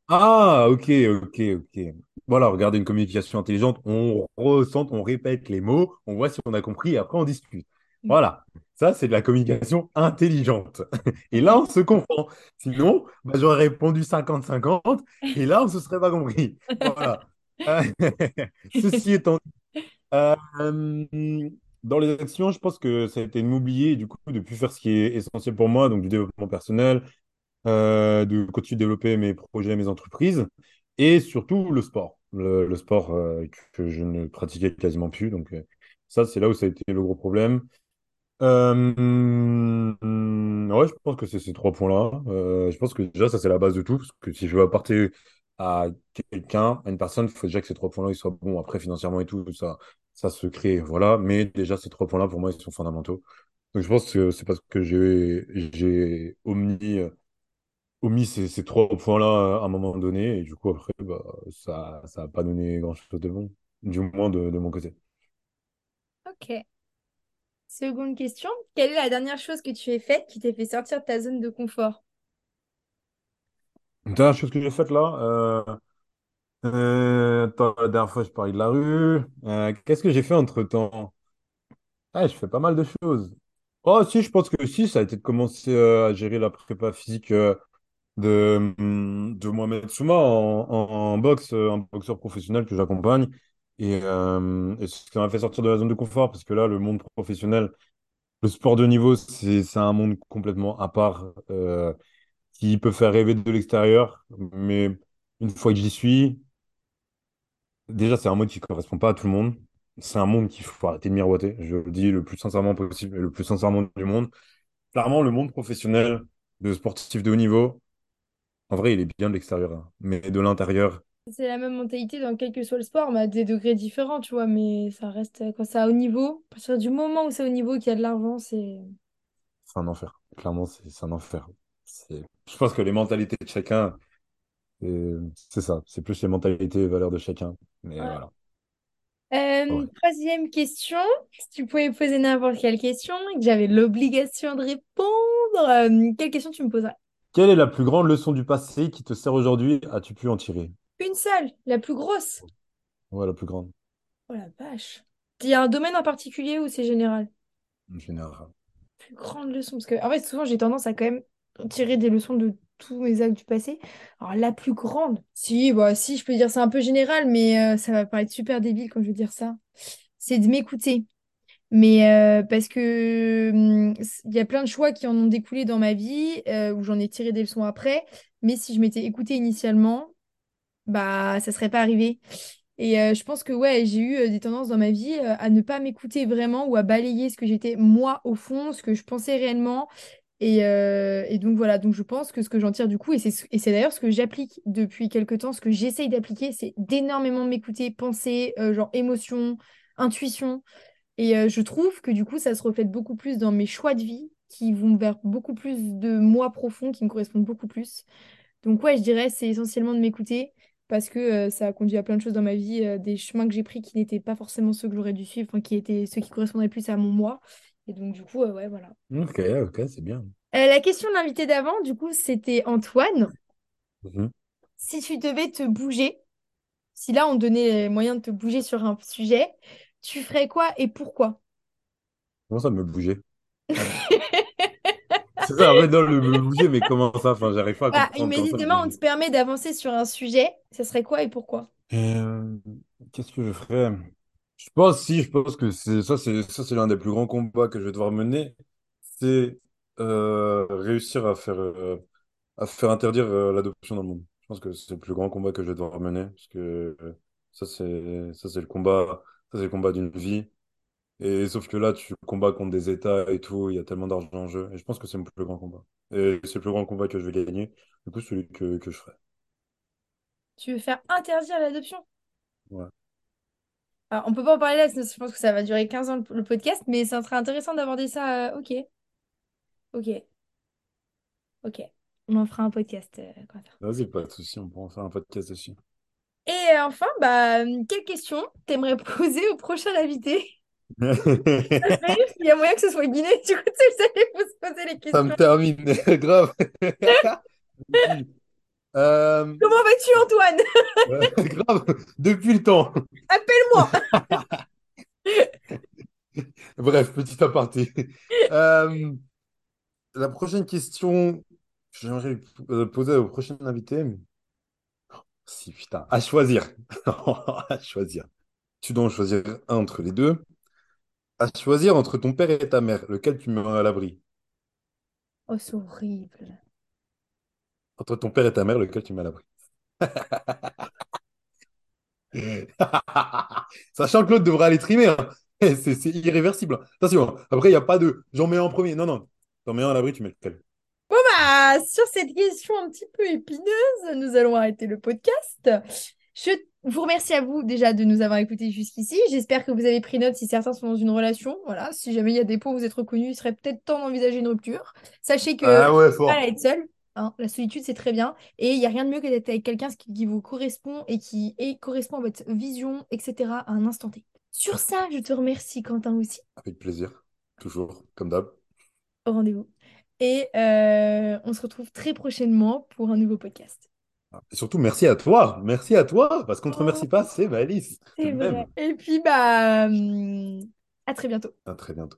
[SPEAKER 2] Ah, ok, ok, ok. Voilà, regardez une communication intelligente, on ressent, on répète les mots, on voit si on a compris et après on discute.
[SPEAKER 1] Mm.
[SPEAKER 2] Voilà, ça c'est de la communication intelligente. Et là, on se comprend. Sinon, bah, j'aurais répondu cinquante-cinquante et là, on se serait pas compris. Voilà. Ceci étant Euh, dans les actions, je pense que ça a été de m'oublier, du coup, de plus faire ce qui est essentiel pour moi, donc du développement personnel, euh, de continuer de développer mes projets, mes entreprises, et surtout le sport. Le, sport euh, que je ne pratiquais quasiment plus. Donc, euh, ça, c'est là où ça a été le gros problème. Ouais, je pense que c'est ces trois points-là. Je pense que déjà, ça, c'est la base de tout. Parce que si je veux apporter à quelqu'un, à une personne, il faut déjà que ces trois points-là, soient bons. Après, financièrement et tout, ça, ça se crée. Voilà. Mais déjà, ces trois points-là, pour moi, ils sont fondamentaux. Donc, je pense que c'est parce que j'ai, j'ai omis, ces, ces trois points-là à un moment donné. Et du coup, après, bah, ça, ça n'a pas donné grand-chose de bon. Du moins de, de mon côté.
[SPEAKER 1] Ok. Seconde question. Quelle est la dernière chose que tu as faite qui t'ait fait sortir de ta zone de confort?
[SPEAKER 2] La dernière chose que j'ai faite là, euh, Euh, attends, la dernière fois, je parlais de la rue. Euh, qu'est-ce que j'ai fait entre-temps? Ah, je fais pas mal de choses. Oh, si, je pense que si, ça a été de commencer à gérer la prépa physique de, hum, de Mohamed Souma en, boxe, euh, un boxeur professionnel que j'accompagne. Et, euh, et ça m'a fait sortir de la zone de confort parce que là, le monde professionnel, le sport de niveau, c'est, un monde complètement à part euh, qui peut faire rêver de l'extérieur. Mais une fois que j'y suis, Déjà, c'est un monde qui correspond pas à tout le monde. C'est un monde qu'il faut arrêter de miroiter. Je le dis le plus sincèrement possible et le plus sincèrement du monde. Clairement, le monde professionnel de sportifs de haut niveau, en vrai, il est bien de l'extérieur. hein. Mais de l'intérieur,
[SPEAKER 1] C'est la même mentalité dans quel que soit le sport, mais à des degrés différents, tu vois, mais ça reste quand c'est à haut niveau. À partir du moment où c'est au niveau qu'il y a de l'argent, c'est.
[SPEAKER 2] c'est un enfer. Clairement, c'est un enfer. Je pense que les mentalités de chacun, c'est ça. C'est plus les mentalités et valeurs de chacun. Mais
[SPEAKER 1] Ouais.
[SPEAKER 2] voilà.
[SPEAKER 1] Euh,
[SPEAKER 2] Ouais.
[SPEAKER 1] troisième question. Si tu pouvais poser n'importe quelle question et que j'avais l'obligation de répondre, euh, quelle question tu me poserais?
[SPEAKER 2] Quelle est la plus grande leçon du passé qui te sert aujourd'hui? As-tu pu en tirer?
[SPEAKER 1] Une seule, la plus grosse.
[SPEAKER 2] Ouais, la plus grande,
[SPEAKER 1] Oh la vache. Il y a un domaine en particulier ou c'est général?
[SPEAKER 2] général.
[SPEAKER 1] Plus grande leçon. Parce que, en fait, souvent, j'ai tendance à quand même tirer des leçons de tous mes actes du passé. Alors, la plus grande. Si, bah, si, je peux dire c'est un peu général, mais euh, ça va paraître super débile quand je vais dire ça. C'est de m'écouter. Mais euh, parce que hum, il y a plein de choix qui en ont découlé dans ma vie, euh, où j'en ai tiré des leçons après. Mais si je m'étais écoutée initialement, bah, ça serait pas arrivé. Et euh, je pense que ouais, j'ai eu des tendances dans ma vie à ne pas m'écouter vraiment ou à balayer ce que j'étais moi au fond, ce que je pensais réellement. Et, et donc voilà, donc je pense que ce que j'en tire du coup, et c'est ce- et c'est d'ailleurs ce que j'applique depuis quelques temps, ce que j'essaye d'appliquer, c'est d'énormément m'écouter, penser, genre émotion, intuition. Et euh, je trouve que du coup, ça se reflète beaucoup plus dans mes choix de vie, qui vont vers beaucoup plus de moi profond, qui me correspondent beaucoup plus. Donc ouais, je dirais c'est essentiellement de m'écouter parce que euh, ça a conduit à plein de choses dans ma vie, euh, des chemins que j'ai pris qui n'étaient pas forcément ceux que j'aurais dû suivre, enfin qui étaient ceux qui correspondaient plus à mon moi. Et donc du coup, ouais, voilà.
[SPEAKER 2] Ok, ok, c'est bien.
[SPEAKER 1] La question de l'invité d'avant, du coup, c'était Antoine.
[SPEAKER 2] Mhm.
[SPEAKER 1] Si tu devais te bouger, si là on donnait les moyens de te bouger sur un sujet, tu ferais quoi et pourquoi?
[SPEAKER 2] Comment ça me bouger? C'est ça, en fait, non, le me bouger, mais comment ça? Enfin, j'arrive pas à
[SPEAKER 1] Voilà,
[SPEAKER 2] comprendre ça me
[SPEAKER 1] immédiatement, on te permet d'avancer sur un sujet, ce serait quoi et pourquoi?
[SPEAKER 2] Euh, qu'est-ce que je ferais? Je pense, si, je pense que c'est ça, c'est ça, c'est l'un des plus grands combats que je vais devoir mener. C'est euh, réussir à faire, euh, à faire interdire euh, l'adoption dans le monde. Je pense que c'est le plus grand combat que je vais devoir mener. Parce que euh, ça, c'est ça, c'est le combat, ça, c'est le combat d'une vie. Et sauf que là, tu combats contre des États et tout, il y a tellement d'argent en jeu. Et je pense que c'est mon plus grand combat. Et c'est le plus grand combat que je vais gagner. Du coup, celui que, que je ferai.
[SPEAKER 1] Tu veux faire interdire l'adoption?
[SPEAKER 2] Ouais.
[SPEAKER 1] Alors, on peut pas en parler là, sinon je pense que ça va durer 15 ans le, podcast, mais ça serait intéressant d'aborder ça. euh, ok, ok, ok. On en fera un podcast, euh.
[SPEAKER 2] Vas-y, pas de souci, on pourra en faire un podcast dessus.
[SPEAKER 1] Et euh, enfin, bah, quelle question t'aimerais poser au prochain invité? Il y a moyen que ce soit Guinée, du coup, tu sais, se poser les
[SPEAKER 2] Ça me
[SPEAKER 1] questions.
[SPEAKER 2] termine, grave. Euh,
[SPEAKER 1] Comment vas-tu, Antoine?
[SPEAKER 2] euh, grave, depuis le temps.
[SPEAKER 1] Appelle-moi!
[SPEAKER 2] Bref, petit aparté. Euh, la prochaine question que j'aimerais euh, poser au prochain invité, si putain, à choisir. À choisir. Tu dois en choisir un entre les deux. À choisir entre ton père et ta mère, lequel tu mets à l'abri?
[SPEAKER 1] Oh, c'est horrible.
[SPEAKER 2] Entre ton père et ta mère, lequel tu mets à l'abri? Sachant que l'autre devrait aller trimer. hein. C'est c'est irréversible. Attention, après, il n'y a pas de j'en mets un en premier. Non, non. T'en mets un à l'abri, tu mets lequel?
[SPEAKER 1] Sur cette question un petit peu épineuse, nous allons arrêter le podcast. Je vous remercie à vous déjà de nous avoir écoutés jusqu'ici. J'espère que vous avez pris note si certains sont dans une relation. Voilà, si jamais il y a des points où vous êtes reconnus, il serait peut-être temps d'envisager une rupture. Sachez que
[SPEAKER 2] Ah ouais,
[SPEAKER 1] pas être seul. hein. La solitude, c'est très bien. Et il n'y a rien de mieux que d'être avec quelqu'un qui, qui vous correspond et qui correspond à votre vision, etc. à un instant T. Sur ça, je te remercie, Quentin, aussi.
[SPEAKER 2] Avec plaisir. Toujours, comme d'hab.
[SPEAKER 1] Au rendez-vous. Et euh, on se retrouve très prochainement pour un nouveau podcast.
[SPEAKER 2] Et surtout, merci à toi. Merci à toi. Parce qu'on ne te
[SPEAKER 1] Oh,
[SPEAKER 2] remercie pas, c'est t'aime.
[SPEAKER 1] Et puis, bah, hum, à très bientôt.
[SPEAKER 2] À très bientôt.